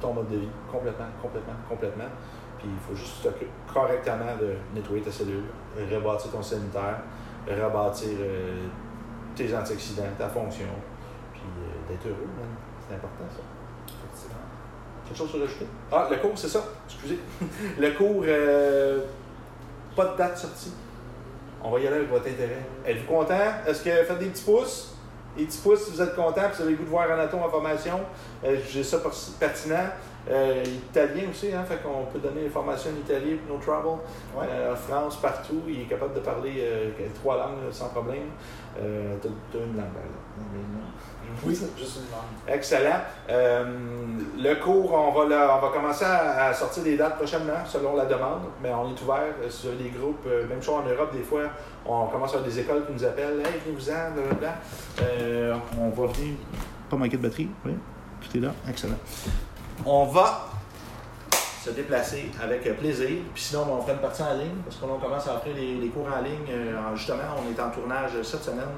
ton mode de vie. Complètement, complètement, complètement. Puis il faut juste t'occuper correctement de nettoyer ta cellule, rebâtir ton sanitaire, rebâtir euh, tes antioxydants, ta fonction, puis euh, d'être heureux, man. C'est important, ça. Effectivement. Quelque chose à rajouter? Ah, le cours, c'est ça. Excusez. le cours, euh, pas de date sortie. On va y aller avec votre intérêt. Êtes-vous content? Est-ce que faites des petits pouces? Des petits pouces si vous êtes content, puis vous avez le goût de voir Anato en formation. Euh, J'ai ça per- pertinent. Euh, italien aussi, hein, fait qu'on peut donner des formations en italien, no trouble. Ouais. Euh, en France, partout, il est capable de parler euh, trois langues sans problème. Euh, T'as t'as une langue, non. Oui, c'est juste une. Excellent. Euh, le cours, on va, le- on va commencer à, à sortir des dates prochainement, selon la demande, mais on est ouvert sur des groupes, euh, même chose en Europe, des fois, on commence à avoir des écoles qui nous appellent, hey, venez-vous-en, blablabla. Euh, on va venir. Pas manquer de batterie, oui, tout est là, excellent. On va se déplacer avec euh, plaisir. Puis sinon, on fera une partie en ligne, parce qu'on commence à offrir les, les cours en ligne. euh, en- justement, on est en tournage cette semaine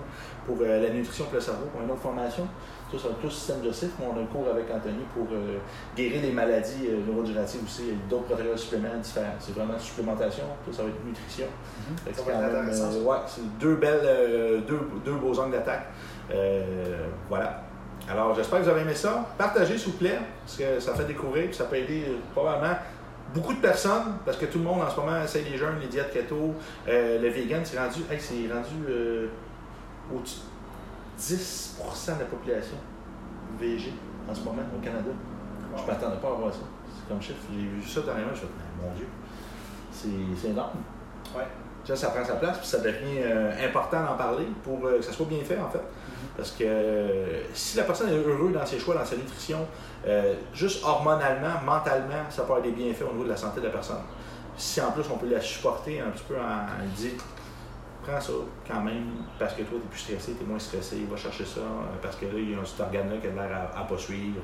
pour euh, la nutrition pour le cerveau, pour une autre formation. Ça, être plus système digestif, mais on a un cours avec Anthony pour euh, guérir les maladies euh, neurodégénératives aussi. A d'autres protocoles suppléments différents. C'est vraiment supplémentation. Ça, ça va être nutrition. Fait Ça c'est euh, ouais, c'est deux belles, deux, deux beaux angles d'attaque. Voilà. Alors, j'espère que vous avez aimé ça. Partagez, s'il vous plaît, parce que ça fait découvrir, puis ça peut aider euh, probablement beaucoup de personnes, parce que tout le monde en ce moment essaye les jeûnes, les diètes keto, euh, le vegan, c'est rendu, hey, c'est rendu euh, au-dessus de 10% de la population VG en ce moment au Canada. Je ne m'attendais pas à voir ça. C'est comme chiffre. J'ai vu ça dernièrement, je me suis dit, mon Dieu, c'est énorme. Ouais. Vois, ça prend sa place, puis ça devient euh, important d'en parler pour que ça soit bien fait, en fait. Parce que si la personne est heureuse dans ses choix, dans sa nutrition, euh, juste hormonalement, mentalement, ça peut avoir des bienfaits au niveau de la santé de la personne. Si en plus on peut la supporter un petit peu en, en disant prends ça quand même parce que toi tu es plus stressé, tu es moins stressé, va chercher ça euh, parce que là il y a cet organe-là qui a l'air à, à pas suivre,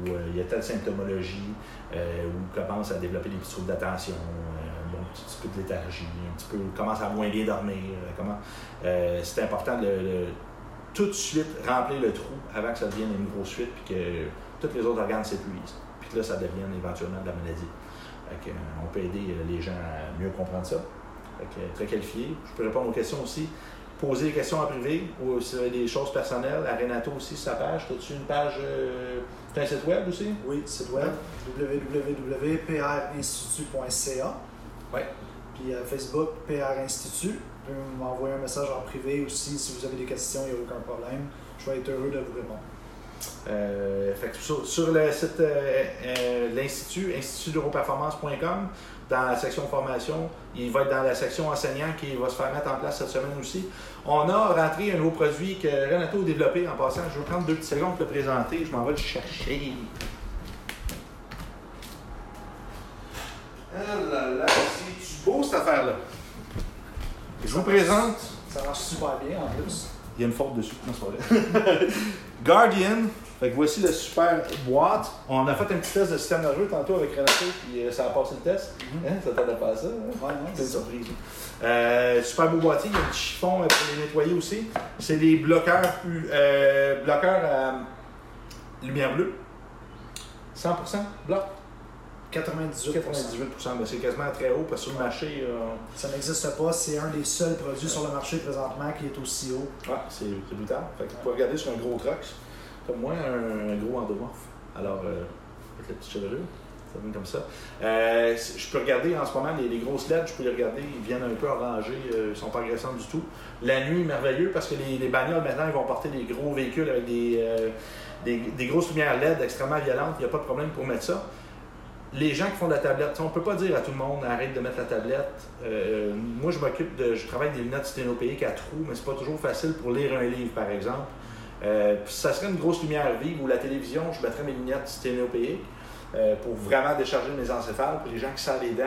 ou euh, il y a telle symptomologie, euh, ou commence à développer des petits troubles d'attention, un petit peu de léthargie, un petit peu commence à moins bien dormir, comment c'est important de, de tout de suite remplir le trou avant que ça devienne une grosse suite puis que tous les autres organes s'épuisent. Puis que là, ça devienne éventuellement de la maladie. Fait que, euh, on peut aider euh, les gens à mieux comprendre ça. Fait que, euh, très qualifié. Je peux répondre aux questions aussi. Poser des questions en privé ou si vous avez des choses personnelles. À Renato aussi, sa page. As-tu une page, euh, t'as un site web aussi? Oui, site web www.prinstitut.ca. Ouais. Puis euh, Facebook, PR Institut. Pouvez m'envoyer un message en privé aussi si vous avez des questions, il n'y a aucun problème. Je vais être heureux de vous répondre. Euh, sur, le site euh, euh, l'Institut, institutdeuroperformance.com, dans la section formation, il va être dans la section enseignant qui va se faire mettre en place cette semaine aussi. On a rentré un nouveau produit que Renato a développé en passant. Je vais prendre deux petites secondes pour le présenter. Je m'en vais le chercher. Ah là là, c'est beau cette affaire-là? Je vous présente Ça marche super bien en plus. il y a une faute dessus. Non, c'est pas vrai. Guardian Fait que voici le super boîte. On a fait un petit test de système nerveux tantôt avec Renato, puis euh, ça a passé le test. Hein? Ça t'aide pas à ça? Hein? Ouais, non, C'est une surprise. Euh, super beau boîtier, il y a un petit chiffon euh, pour les nettoyer aussi. C'est des bloqueurs, euh, bloqueurs à lumière bleue. 100% bloc. 98 98%, ben, c'est quasiment très haut parce que sur le marché, euh, Ça n'existe pas, c'est un des seuls produits sur le marché présentement qui est aussi haut. ouais, c'est brutal. Fait que tu peux regarder sur un gros truck, comme moi, un, un gros endomorphe. Alors, euh, avec la petite chevelure, ça donne comme ça. Euh, je peux regarder en ce moment les, les grosses LED, je peux les regarder, ils viennent un peu orangés, euh, ils sont pas agressants du tout. La nuit, merveilleux parce que les, les bagnoles maintenant, ils vont porter des gros véhicules avec des, des, des grosses lumières LED extrêmement violentes, il n'y a pas de problème pour mettre ça. Les gens qui font de la tablette, on peut pas dire à tout le monde arrête de mettre la tablette. Euh, moi, je m'occupe de. Je travaille des lunettes sténopéiques à trous, mais c'est pas toujours facile pour lire un livre, par exemple. Euh, ça serait une grosse lumière vive ou la télévision, je mettrais mes lunettes sténopéiques euh, pour vraiment décharger mes encéphales. Pour les gens qui savent les dents,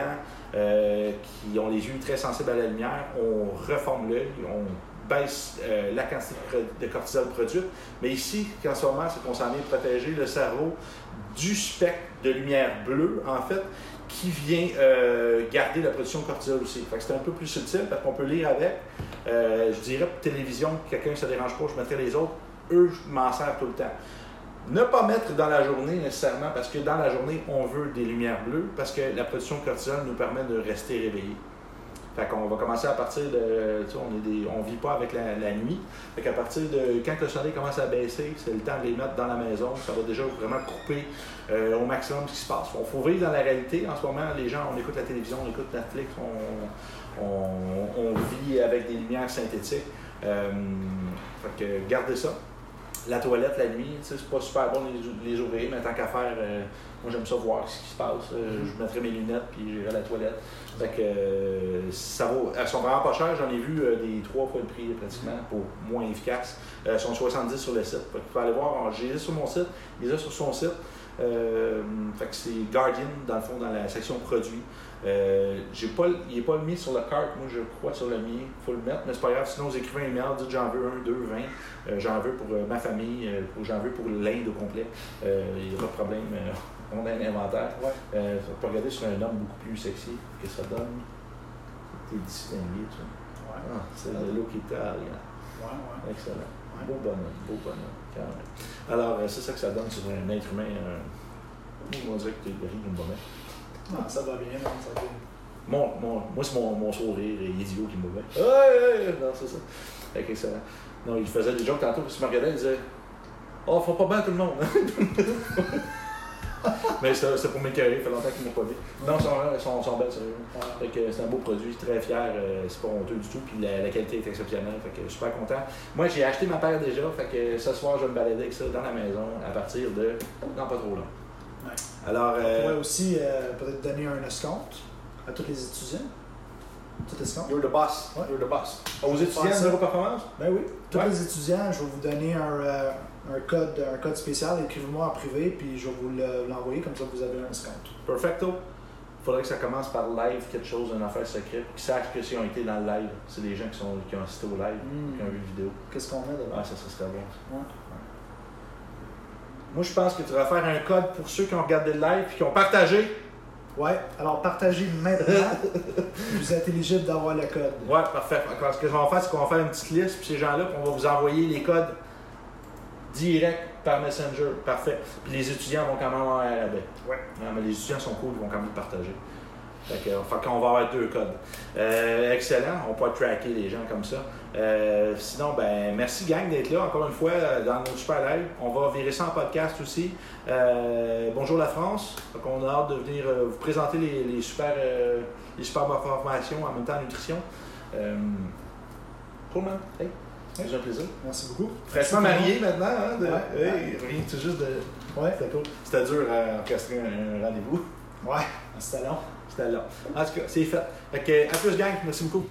euh, qui ont les yeux très sensibles à la lumière, on reforme l'œil, on baisse euh, la quantité de cortisol produite. Mais ici, en ce moment, c'est qu'on s'en vient protéger le cerveau du spectre de lumière bleue, en fait, qui vient euh, garder la production de cortisol aussi. C'est un peu plus subtil parce qu'on peut lire avec. Euh, je dirais télévision, quelqu'un ne se dérange pas, je mettrais les autres. Eux, je m'en sers tout le temps. Ne pas mettre dans la journée nécessairement parce que dans la journée, on veut des lumières bleues parce que la production de cortisol nous permet de rester réveillés. Fait qu'on va commencer à partir de. On est des, on vit pas avec la, nuit. Fait qu'à partir de. Quand le soleil commence à baisser, c'est le temps de les mettre dans la maison. Ça va déjà vraiment couper euh, au maximum ce qui se passe. Il faut vivre dans la réalité. En ce moment, les gens, on écoute la télévision, on écoute Netflix, on, on, on vit avec des lumières synthétiques. Euh, fait que gardez ça. La toilette la nuit, c'est pas super bon les, les ouvrir, mais tant qu'à faire, euh, moi j'aime ça voir ce qui se passe. Je mettrai mes lunettes puis j'irai à la toilette. Fait que euh, ça vaut. Elles sont vraiment pas chères, j'en ai vu euh, des trois fois le prix pratiquement pour moins efficace. Euh, elles sont 70 sur le site. Fait que tu peux aller voir, j'ai les sur mon site, les a sur son site. Euh, fait que c'est Guardian, dans le fond, dans la section produits. J'ai pas, il n'est pas mis sur le cart, moi je crois sur le mien, il faut le mettre, mais c'est pas grave, sinon vous écrivez un email, dites j'en veux un, deux, vingt, j'en veux pour ma famille, j'en veux pour l'Inde au complet, il n'y a pas de problème, on a un inventaire. Ouais. Euh, tu peux regarder sur un homme beaucoup plus sexy que ça donne. T'es distingué, tu vois. Ouais, Ah, c'est le look italien. ouais, ouais. Excellent. Beau bonhomme, beau bonhomme, quand même. Alors, euh, c'est ça que ça donne sur un être humain. euh, on dirait que t'es ri comme bonhomme? Non, ça va bien, non, ça va bien. Mon, mon, moi, c'est mon, mon sourire idiot qui me mouvait. Ouais, ouais, non, c'est ça. Fait que excellent. Non, il faisait des jokes tantôt, puis il me regardait, il disait Oh, faut pas bien tout le monde. Mais c'était c'était pour m'écœurer, ça fait longtemps qu'ils m'ont pas vu. Non, ils sont, ils sont, sont belles, sérieux. Fait que c'est un beau produit, très fier, euh, c'est pas honteux du tout, puis la, la qualité est exceptionnelle, fait que je suis super content. Moi, j'ai acheté ma paire déjà, fait que ce soir, je vais me balader avec ça dans la maison à partir de. Non, pas trop long. Ouais. Alors, On euh, pourrait aussi euh, peut-être donner un escompte à tous les étudiants. Tout escompte. you're the boss. Ouais. You're the boss. Aux étudiants de Neuroperformance? Ben oui. Tous Ouais. les étudiants, je vais vous donner un, euh, un code, un code spécial. Écrivez-moi en privé, puis je vais vous le- l'envoyer, comme ça vous avez un escompte. Perfecto. Faudrait que ça commence par live, quelque chose, une affaire secrète, qu'ils sachent que s'ils ont été dans le live, c'est des gens qui, sont, qui ont assisté au live, Hmm. qui ont vu la vidéo. Qu'est-ce qu'on met dedans? Ah, ça, ça serait bon. Ouais. Moi, je pense que tu vas faire un code pour ceux qui ont regardé le live et qui ont partagé. Ouais, alors partagez maintenant. vous êtes éligible d'avoir le code. Ouais, parfait. Alors, ce qu'on va faire, c'est qu'on va faire une petite liste, puis ces gens-là, puis on va vous envoyer les codes direct par Messenger. Parfait. Puis les étudiants vont quand même avoir un rabais. Ouais. Non, mais les étudiants sont cool, ils vont quand même le partager. Fait que, fait qu'on va avoir deux codes. Euh, excellent, on peut tracker les gens comme ça. Euh, sinon, ben merci gang d'être là encore une fois euh, dans notre super live. On va virer ça en podcast aussi. Euh, bonjour la France. Fait qu'on a hâte de venir vous présenter les, les super les super bonnes formations en même temps nutrition. Euh, cool man. Hey, c'est un plaisir. Merci beaucoup. Fraîchement marié maintenant, hein? De, Ouais. hey, rien tout juste de. Ouais. C'était cool. C'était dur à orchestrer un, rendez-vous. Ouais, c'était long. C'était là. En tout cas, c'est fait. Fait que, à plus gang, merci beaucoup.